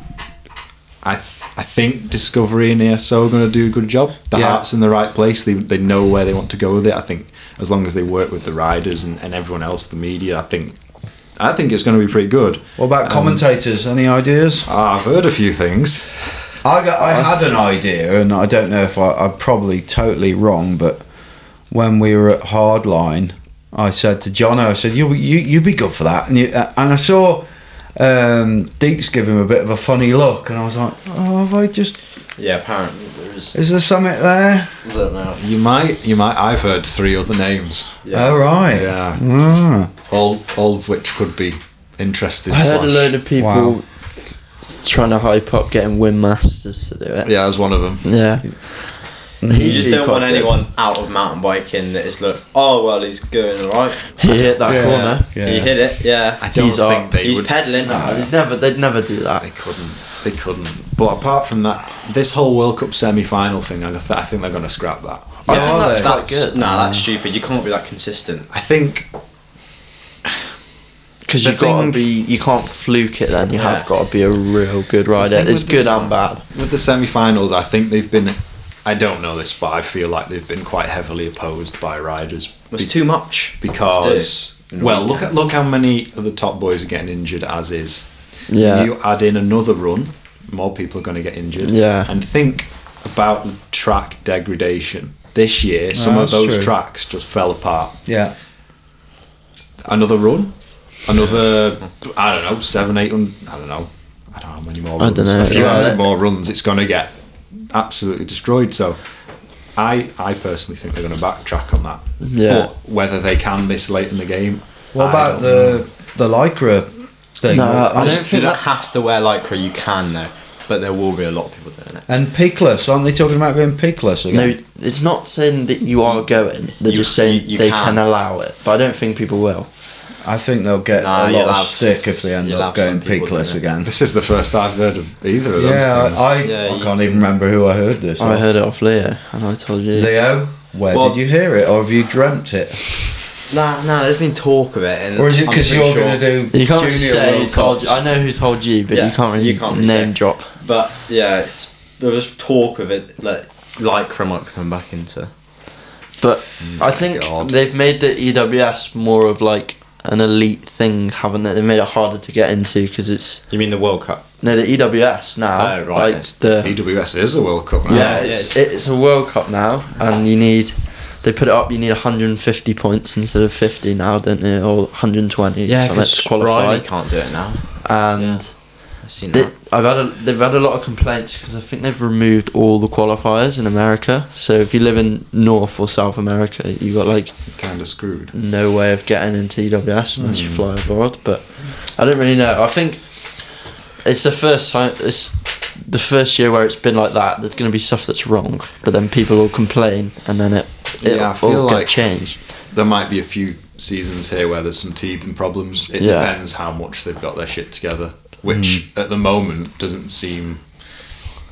I th- I think Discovery and ESO are going to do a good job. The Yeah. heart's in the right place. They they know where they want to go with it. I think as long as they work with the riders and, and everyone else, the media, I think I think it's going to be pretty good. What about commentators? Any ideas? Ah, I've heard a few things. I got, I had an idea, and I don't know if I, I'm probably totally wrong, but when we were at Hardline, I said to Jono, I said, "You you you'd be good for that," and you, uh, and I saw um, Deeks give him a bit of a funny look, and I was like, "Oh, have I just? Yeah, apparently there is. Is there something there?" I don't know. You might, you might. I've heard three other names. Yeah. Oh right, Yeah. Ah. All, all of which could be interesting. I heard a load of people Wow. trying to hype up getting Wyn Masters to do it. Yeah, as one of them. Yeah. Mm-hmm. You He'd just don't quite want good. anyone out of mountain biking that is look. Oh well, he's going alright. He hit that Yeah. corner. Yeah. He hit it. Yeah. I don't He's think up. they he's would. pedaling. Nah, they'd never, they'd never do that. They couldn't. They couldn't. But apart from that, this whole World Cup semi-final thing, I, th- I think they're going to scrap that. I Yeah, think oh, that's they- quite good. Nah, that's stupid. You can't be that consistent. I think Because you've got to be, you can't fluke it. Then you Yeah. have got to be a real good rider. It's good and bad. with the semi-finals, I think they've been. I don't know this, but I feel like they've been quite heavily opposed by riders It's too much. because to well, look at look how many of the top boys are getting injured as is. Yeah. You add in another run, more people are going to get injured. Yeah. And think about track degradation. This year, some of those true. tracks just fell apart. yeah. Another run, another I don't know seven, eight hundred. I don't know. I don't know how many more. I Runs. dunno, A few yeah. hundred more runs. It's going to get absolutely destroyed. So, I I personally think they're going to backtrack on that. Yeah. But whether they can this late in the game, What I about the know. the lycra thing. No, I I don't don't think you don't that- have to wear lycra. You can though, but there will be a lot of people doing it. and peakless, aren't they talking about going peakless again? No, it's not saying that you are going. They're You- just saying you- you they can. can. allow it, but I don't think people will. I think they'll get Nah, a lot of have- stick if they end up going peakless again. This is the first I've heard of either of those Yeah, things. I, Yeah, I you- can't even remember who I heard this. I off. heard it off Leo, and I told you. Leo, where Well- did you hear it, or have you dreamt it, Nah, nah. There's been talk of it, and or is it because you're sure- going to do You can't junior say who World told you. Cups? I know who told you, but Yeah, you can't really you can't name say. drop. But yeah, it's, there was talk of it. Like lycra might come back into. But mm, I think God. they've made the EWS more of like an elite thing, haven't they? They made it harder to get into because it's You mean the World Cup? no the EWS now. Oh, right. Like the EWS is a World Cup now. yeah, yeah, it's it's- it's a World Cup now, and you need they put it up. You need 150 points instead of 50 now, don't they? Or 120. Yeah, something because to qualify. Riley can't do it now. And I've seen they, that. I've had a, they've had a lot of complaints because I think they've removed all the qualifiers in America. So if you live in North or South America, you got like Kind of screwed. no way of getting into EWS unless Hmm. you fly abroad. But I don't really know. I think it's the first time. It's the first year where it's been like that. There's going to be stuff that's wrong, but then people will complain, and then it it'll Yeah, I feel get like- changed. There might be a few seasons here where there's some teething problems. It Yeah. depends how much they've got their shit together, which Hmm. at the moment doesn't seem.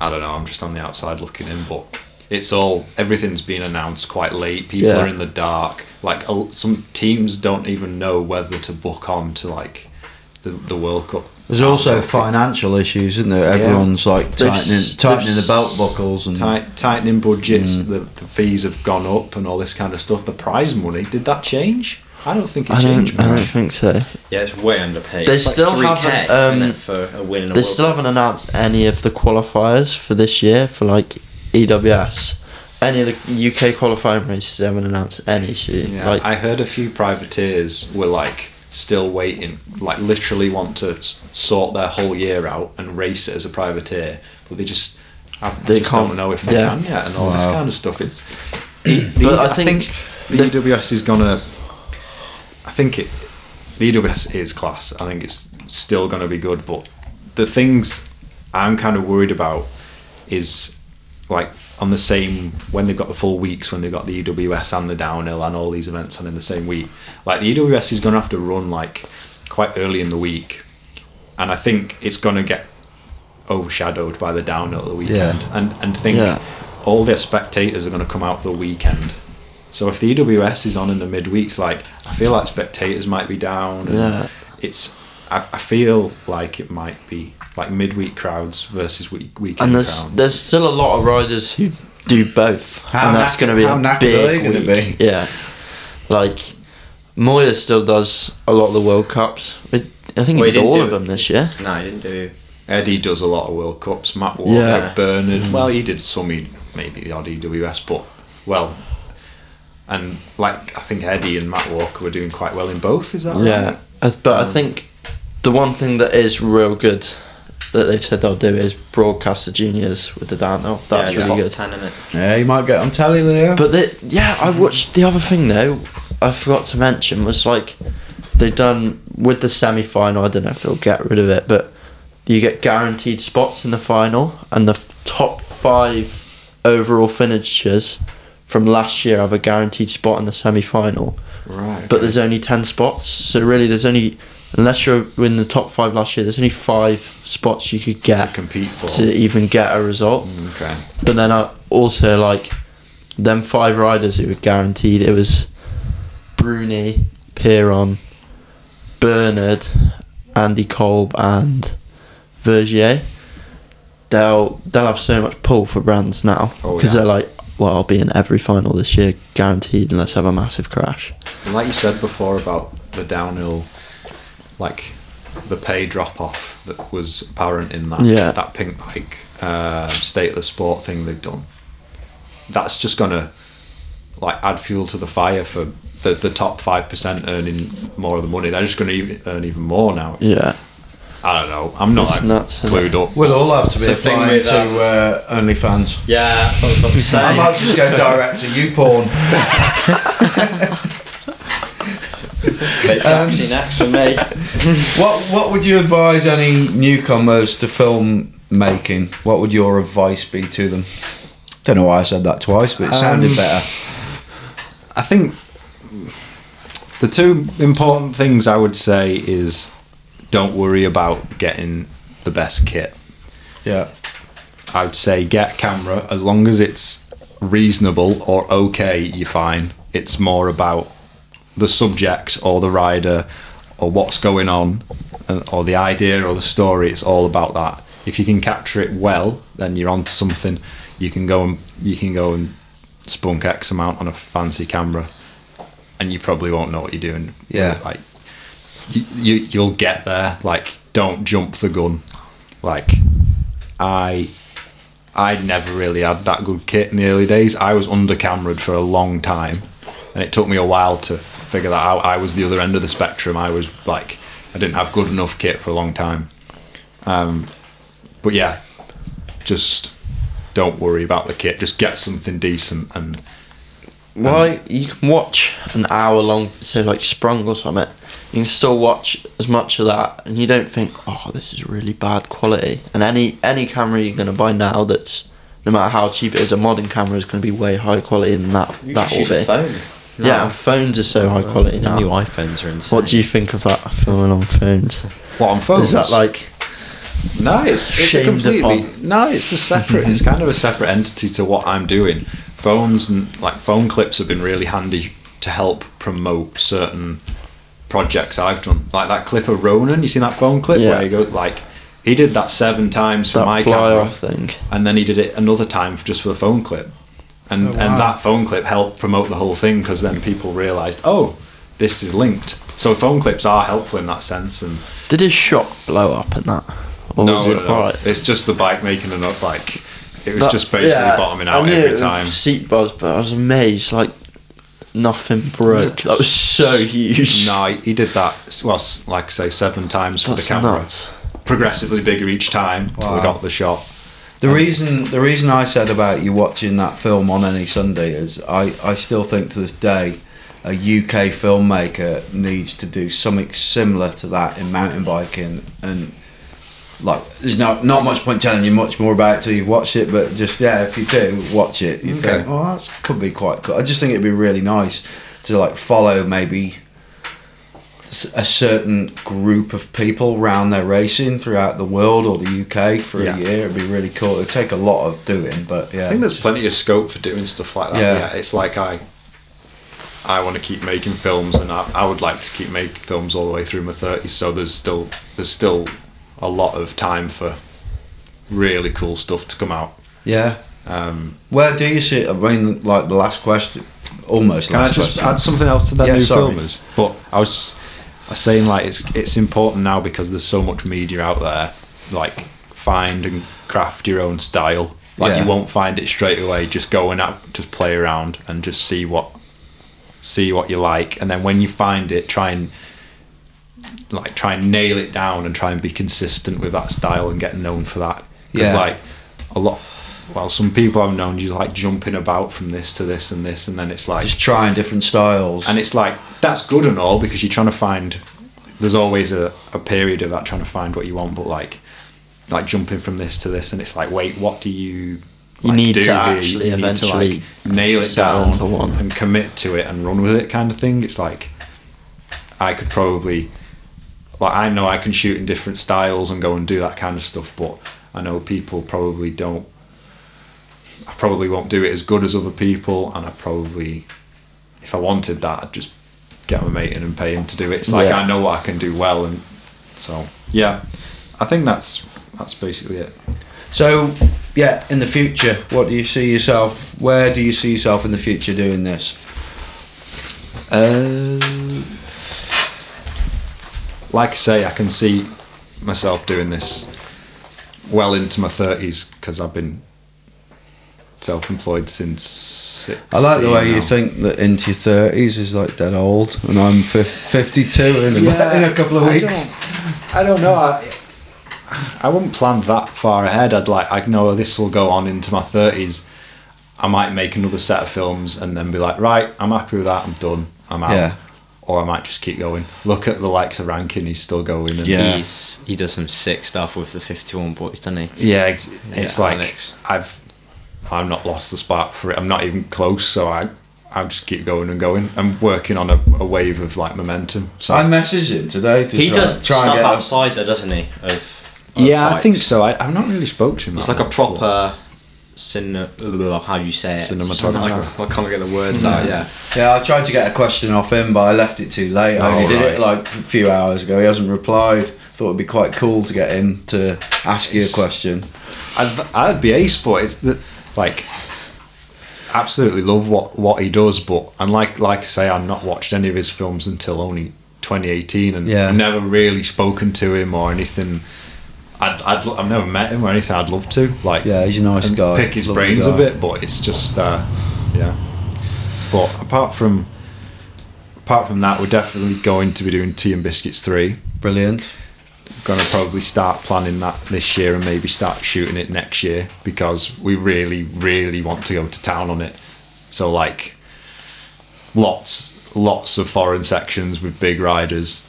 I don't know. I'm just on the outside looking in, but it's all everything's been announced quite late. People Yeah. are in the dark. Like some teams don't even know whether to book on to like the the World Cup. There's also financial issues, isn't there? Everyone's like They've tightening, tightening they've the belt buckles and Tight, tightening budgets, Mm. the, the fees have gone up, and all this kind of stuff. The prize money did that change? I don't think it I changed. don't. I don't think so. Yeah, it's way underpaid. They It's like still 3K, haven't, um, for a win in a They World still Cup? haven't announced any of the qualifiers for this year for like EWS. Any of the UK qualifying races they haven't announced any shit. Yeah, like I heard a few privateers were like still waiting, like literally want to sort their whole year out and race it as a privateer, but they just have, They just can't- don't know if they yeah. can yet and all this kind of stuff. It's, the, the- But I think the, the- EWS is gonna. I think it. The EWS is class. I think it's still gonna be good, but the things I'm kind of worried about is like on the same when they've got the full weeks when they've got the EWS and the downhill and all these events on in the same week. Like the EWS is going to have to run like quite early in the week, and I think it's going to get overshadowed by the downhill the weekend. Yeah. And and think Yeah. all their spectators are going to come out the weekend. So if the EWS is on in the midweeks, like I feel like spectators might be down. Yeah. It's I, I feel like it might be like midweek crowds versus week weekend and there's crowds. there's still a lot of riders who do both, How and that's going to be how a knackered big are they gonna week. be? Yeah, like Moir still does a lot of the World Cups. It, I think Well, he he did didn't all do of it. them this year. No, he didn't do. Eddie does a lot of World Cups. Matt Walker, Yeah. Bernard. Mm. Well, he did some, E- maybe the odd EWS, but well, and like I think Eddie and Matt Walker were doing quite well in both. Is that Yeah, right? I- but I um, think the one thing that is real good that they've said they'll do is broadcast the juniors with the downhill. That's yeah, really top good. ten in it. yeah, you might get on telly, there. But they, yeah, I watched the other thing though. I forgot to mention was like they've done with the semi final. I don't know if they'll get rid of it, but you get guaranteed spots in the final, and the top five overall finishers from last year have a guaranteed spot in the semi final. Right. But there's only ten spots, so really there's only unless you're in the top five last year, there's only five spots you could get to compete for. to even get a result. Mm, okay. But then I also like them five riders who were guaranteed. It was Bruni, Pierron, Bernard, Andy Kolb, and Vergier. They'll they'll have so much pull for brands now Oh, because yeah. they're like, well, I'll be in every final this year, guaranteed, unless I have a massive crash. And like you said before about the downhill, like the pay drop off that was apparent in that Yeah. that Pinkbike uh, state of the sport thing they've done. That's just gonna like add fuel to the fire for the, the top five percent earning more of the money. They're just gonna even, earn even more now. Yeah, I don't know. I'm not It's like, nuts, clued up. We'll all have to be It's the thing applying to uh, OnlyFans. Yeah, that's I was about to say. I might just go direct to you porn. Bit taxi next for me. What What would you advise any newcomers to film making? What would your advice be to them? Don't know why I said that twice, but it sounded Um, better. I think the two important things I would say is don't worry about getting the best kit. Yeah, I'd say get camera as long as it's reasonable or okay, you're fine. It's more about the subject or the rider or what's going on and- or the idea or the story. It's all about that. If you can capture it well, then you're onto something. You can go and you can go and spunk X amount on a fancy camera, and you probably won't know what you're doing. Yeah. like you, you you'll get there. Like don't jump the gun. Like I I never really had that good kit in the early days. I was under cameraed for a long time, and it took me a while to figure that out. I was the other end of the spectrum. I was like, I didn't have good enough kit for a long time. Um, but yeah, just don't worry about the kit. Just get something decent and Why you can watch an hour long, say like Sprung or something. You can still watch as much of that, and you don't think, "Oh, this is really bad quality." And any any camera you're gonna buy now, that's no matter how cheap it is, a modern camera is gonna be way higher quality than that. You that will use a be. phone. Yeah, and phones are so high quality The now. new iPhones are insane. What do you think of that filming on phones? what on phones. Is that like No, it's it's a completely upon. no. It's a separate. it's kind of a separate entity to what I'm doing. Phones and like phone clips have been really handy to help promote certain projects I've done. Like that clip of Ronan. You seen that phone clip Yeah. where he goes like he did that seven times for that my fly camera, off thing? and then he did it another time just for the phone clip, and Oh, wow. and that phone clip helped promote the whole thing because then people realised oh this is linked. So phone clips are helpful in that sense and. Did his shock blow up in that? Or No, was no, no. right? It's just the bike making an up. Like it was That- just basically yeah, bottoming I out knew every time. Seat buzz, but I was amazed. Like nothing broke. That was so huge. No, he he did that. Well, like I say, seven times for That's the camera. nuts. Progressively bigger each time till I Wow. got the shot. the reason the reason I said about you watching that film on any Sunday is I I still think to this day. A UK filmmaker needs to do something similar to that in mountain biking, and like there's not not much point telling you much more about it till you've watched it, but just yeah, if you do watch it, you Okay. think, oh, that could be quite cool. I just think it'd be really nice to like follow maybe a certain group of people round their racing throughout the world or the UK for Yeah. a year. It'd be really cool. It'd take a lot of doing, but yeah, I think there's just- plenty of scope for doing stuff like that. Yeah. Yeah, it's like I, I want to keep making films, and I, I would like to keep making films all the way through my thirties. So there's still there's still a lot of time for really cool stuff to come out. Yeah. Um, Where do you see? I mean, like the last question, almost. Can I just question. add something else to that Yeah, new sorry. filmers? But I was, I was saying like it's it's important now because there's so much media out there. Like find and craft your own style. Like Yeah. you won't find it straight away. Just go and out, just play around and just see what see what you like, and then when you find it, try and like try and nail it down and try and be consistent with that style and get known for that. Because Yeah. like a lot. Well, some people I've known you like jumping about from this to this and this, and then it's like just trying different styles. and it's like that's good and all because you're trying to find there's always a, a period of that trying to find what you want but like like jumping from this to this and it's like wait what do you You need do to actually You need eventually like, nail it down and commit to it and run with it kind of thing it's like I could probably like I know I can shoot in different styles and go and do that kind of stuff but I know people probably don't I probably won't do it as good as other people and I probably if I wanted that I'd just get my mate in and pay him to do it it's like Yeah. I know what I can do well and so yeah I think that's that's basically it so, yeah, in the future, what do you see yourself? Where do you see yourself in the future doing this? Uh, like I say, I can see myself doing this well into my thirties because I've been self-employed since. 16 I like the way you think that into your thirties is like dead old, and I'm fif- fifty-two in, a, in a couple of I weeks. don't, I don't know. I, I wouldn't plan that far ahead. I'd like I know this will go on into my thirties. I might make another set of films and then be like, right, I'm happy with that. I'm done. I'm out. Yeah. Or I might just keep going. Look at the likes of Rankin; he's still going. And Yeah. He's, he does some sick stuff with the 51 boys, doesn't he? yeah. It's, it's Yeah, like Alex. I've I'm not lost the spark for it. I'm not even close, so I I'll just keep going and going. I'm working on a, a wave of like momentum. So I messaged him today to He try, does try and stuff get us- outside though, doesn't he? Of, of yeah, I think so. I, I've not really spoke to him. It's like a proper. but- proper cine, how do you say it? Cinematographer. I can't get the words out. Yeah. Yeah, I tried to get a question off him, but I left it too late. Oh, I only Oh, did right. it like a few hours ago. He hasn't replied. Thought it'd be quite cool to get him to ask you a question. I'd, I'd be ace, but it's the like absolutely love what what he does. But and like like I say, I've not watched any of his films until only 2018, and Yeah. Never really spoken to him or anything. I'd, I'd I've never met him or anything. I'd love to like Yeah, he's a nice guy. Pick his Lovely brains guy. a bit, but it's just uh, yeah. But apart from apart from that, we're definitely going to be doing Tea and Biscuits three Brilliant. going to probably start planning that this year and maybe start shooting it next year because we really really want to go to town on it so like lots lots of foreign sections with big riders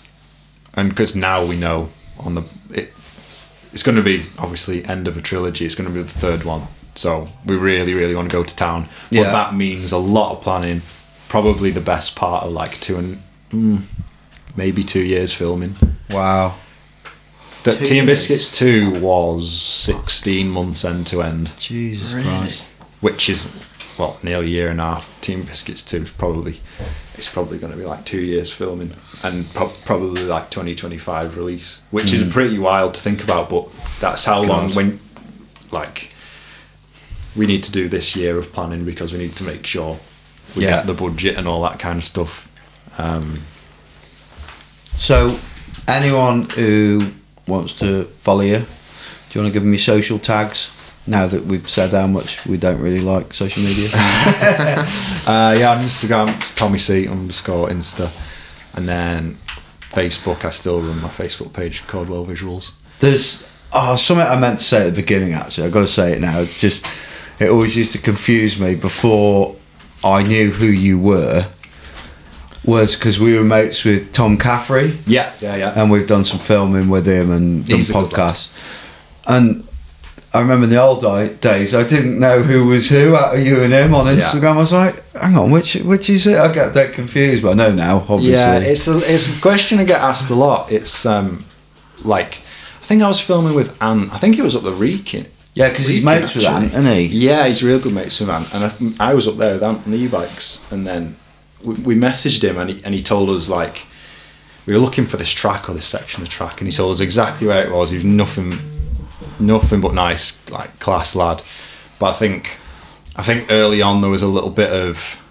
and because now we know on the it's going to be obviously end of a trilogy it's going to be the third one so we really really want to go to town but Yeah. that means a lot of planning probably the best part of like two and mm, maybe two years filming Wow. the Two Tea and years. Biscuits 2 was 16 months end to end, Jesus Really? Christ. which is, well, nearly a year and a half. Tea and Biscuits 2 is probably, it's probably going to be like two years filming and pro- probably like 2025 release, which is pretty wild to think about, but that's how long when, like, we need to do this year of planning because we need to make sure we Yeah. get the budget and all that kind of stuff. Um, So, anyone who wants to follow you, do you want to give them your social tags? Now that we've said how much we don't really like social media. Uh, yeah, on Instagram, it's Tommy C underscore Insta, and then Facebook. I still run my Facebook page, Caldwell Visuals. There's oh something I meant to say at the beginning. Actually, I've got to say it now. It's just it always used to confuse me before I knew who you were. Was because we were mates with Tom Caffrey, Yeah, yeah, yeah. and we've done some filming with him and done He's podcasts. And I remember in the old days, I didn't know who was who out of you and him on Instagram. I was like, hang on, which which is it? I get that confused, but I know now. Obviously, yeah, it's a it's a question I get asked a lot. It's um, like I think I was filming with Ant. I think he was up the Wrekin. yeah, because he's mates with actually. Ant, isn't he? Yeah, he's real good mates with Ant, and I, I was up there with Ant on the e-bikes, and then we, we messaged him, and he and he told us like we were looking for this track or this section of track, and he told us exactly where it was. He was nothing, nothing but nice, like class lad. But I think, I think early on there was a little bit of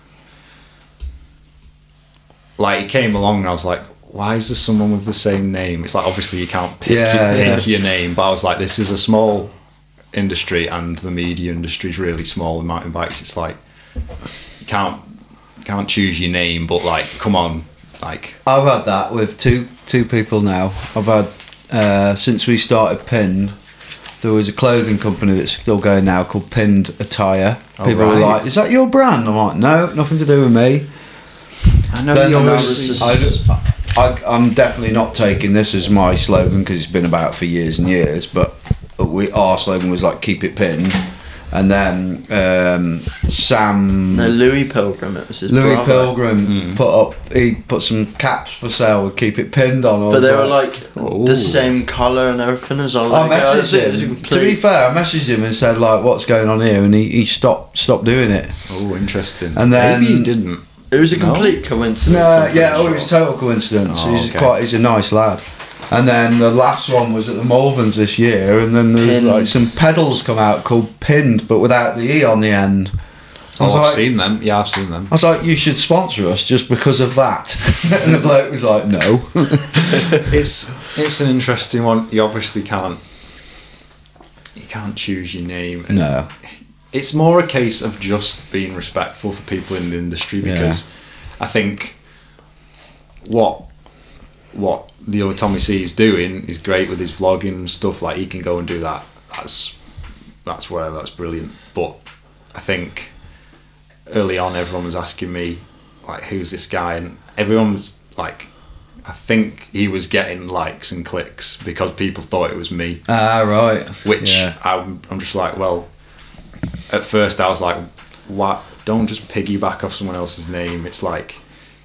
like he came along, and I was like. Why is there someone with the same name? It's like obviously you can't pick, Yeah, your, yeah. your name, but I was like, this is a small industry and the media industry is really small in mountain bikes it's like you can't you can't choose your name but like come on like I've had that with two two people now. I've had uh, since we started Pinned. There was a clothing company that's still going now called Pinned Attire. Oh, People were like, "Is that your brand?" I'm like, "No, nothing to do with me." I know Then you're there obviously- was- I, I'm definitely not taking this as my slogan because it's been about for years and years. But we our slogan was like "Keep it pinned," and then um, Sam No, Louis Pilgrim. It was his Louis brother. Pilgrim put up. He put some caps for sale with "Keep it pinned" on. But they were like Ooh. the same colour and everything as well. I Like, messaged it was a him. To be fair, I messaged him and said like, "What's going on here?" And he, he stopped stopped doing it. oh interesting And then- maybe he didn't It was a No? complete coincidence. No, yeah, pretty oh, it was total coincidence. Oh, he's okay. quite, he's a nice lad. And then the last one was at the Malverns this year, and then there's Pinned. like some pedals come out called Pinned, but without the e on the end. I oh was I've like, seen them yeah I've seen them I was like, you should sponsor us just because of that. and the bloke was like, no. it's it's an interesting one you obviously can't you can't choose your name and no. it's more a case of just being respectful for people in the industry Yeah. because I think what what the other Tommy C is doing is great with his vlogging and stuff. Like he can go and do that. That's that's where That's brilliant. But I think early on, everyone was asking me like, "Who's this guy?" And everyone was like I think he was getting likes and clicks because people thought it was me, Ah, right. which Yeah. I'm I'm just like, well, at first I was like, what? Don't just piggyback off someone else's name. It's like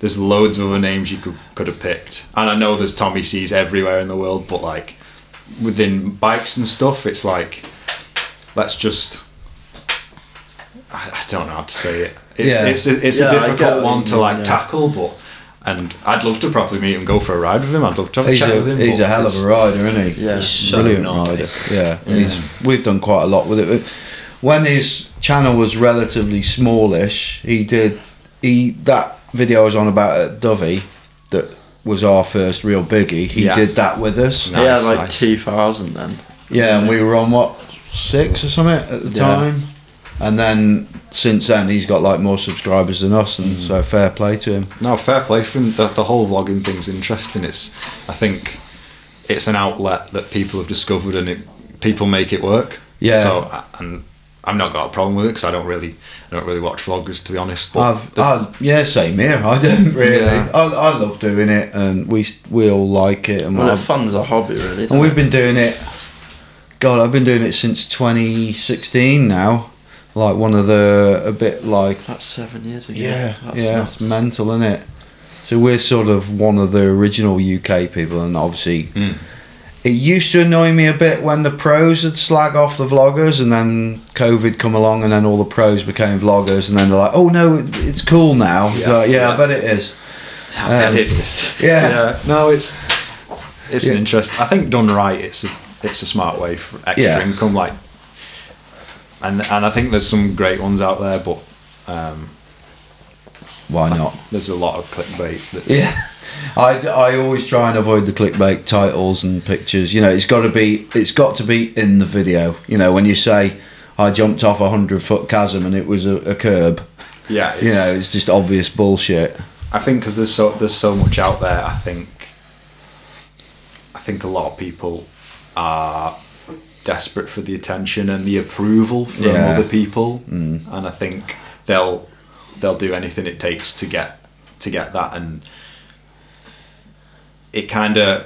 there's loads of other names you could could have picked, and I know there's Tommy C's everywhere in the world, but like within bikes and stuff, it's like let's just. I, I don't know how to say it. It's Yeah. it's a, it's Yeah, a I get difficult one to mean, like yeah. tackle, but and I'd love to properly meet him, go for a ride with him. I'd love to have a chat a, with him. he's a hell of a rider, isn't he? Yeah. He's so brilliant gnarly. rider. Yeah, He's, we've done quite a lot with it. When his channel was relatively smallish, he did he that video I was on about at Dovey that was our first real biggie. He Yeah. did that with us. Nice, yeah, like nice. 2000 then. Yeah, and we were on what six or something at the Yeah. time. And then since then, he's got like more subscribers than us, and so mm. fair play to him. No, fair play for him. The, the whole vlogging thing's interesting. It's, I think, it's an outlet that people have discovered, and it, people make it work. Yeah. So, and I've not got a problem with it because I don't really, I don't really watch vloggers to be honest. But I've, the- I, yeah, same here. I don't really. Yeah. I, I love doing it, and we we all like it, and Well, it I've- a hobby, really. And we've it? been doing it. God, I've been doing it since 2016 now. Like one of the a bit like That's seven years ago. yeah, That's yeah, nuts. it's mental, isn't it? So we're sort of one of the original UK people, and obviously. Hmm. It used to annoy me a bit when the pros would slag off the vloggers, and then COVID come along, and then all the pros became vloggers, and then they're like, "Oh no, it's cool now." Yeah, Yeah, yeah, yeah. I bet it is. I bet um, it is. yeah. yeah. No, it's it's an interest. I think done right, it's a it's a smart way for extra income. Like, and and I think there's some great ones out there, but um, Why not? there's a lot of clickbait. That's, Yeah. I, I always try and avoid the clickbait titles and pictures. You know, it's got to be it's got to be in the video. You know, when you say I jumped off a hundred foot chasm and it was a, a curb. yeah. It's, You know, it's just obvious bullshit. I think because there's so there's so much out there. I think I think a lot of people are desperate for the attention and the approval from Yeah. other people, mm. and I think they'll they'll do anything it takes to get to get that, and it kind of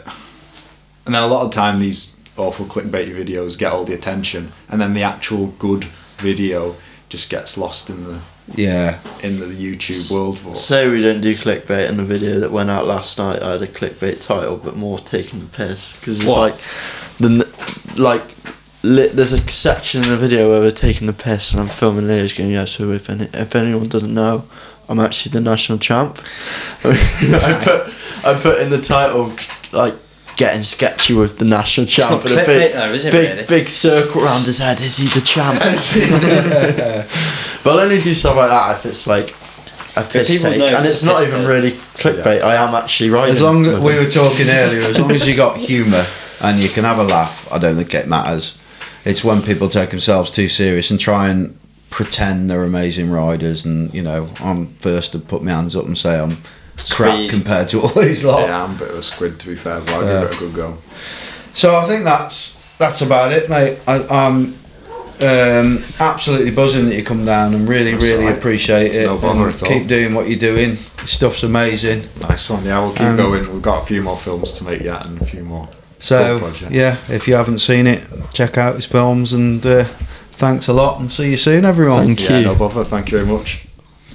and then a lot of time these awful clickbait videos get all the attention, and then the actual good video just gets lost in the Yeah. in the YouTube world. But Say we don't do clickbait in the video that went out last night. I had a clickbait title, but more taking the piss because it's What? like the like li- there's a section in the video where we're taking the piss, and I'm filming Leah's going, "Yeah, so if any, if anyone doesn't know, I'm actually the national champ." I put I put in the title like getting sketchy with the national champ not and a big though, is it, big really? big circle around his head. Is he the champ? but I'll only do stuff like that if it's like. A piss take, and it's it's not even take. really clickbait. I am actually right. As long as we were talking earlier, as long as you got humour and you can have a laugh, I don't think it matters. It's when people take themselves too serious and try and pretend they're amazing riders, and you know, I'm first to put my hands up and say I'm crap compared to all these lot. Yeah, I'm a bit of a squid to be fair, but I'll Yeah. give it a good go. So I think that's that's about it, mate. I, I'm um, absolutely buzzing that you come down and really, That's really appreciate it. No bother at all. keep doing what you're doing. Stuff's amazing. Nice one, yeah, we'll keep Um, going. We've got a few more films to make yet and a few more So yeah, if you haven't seen it, check out his films and uh, thanks a lot and see you soon, everyone. Thank Yeah, you. no bother, thank you very much.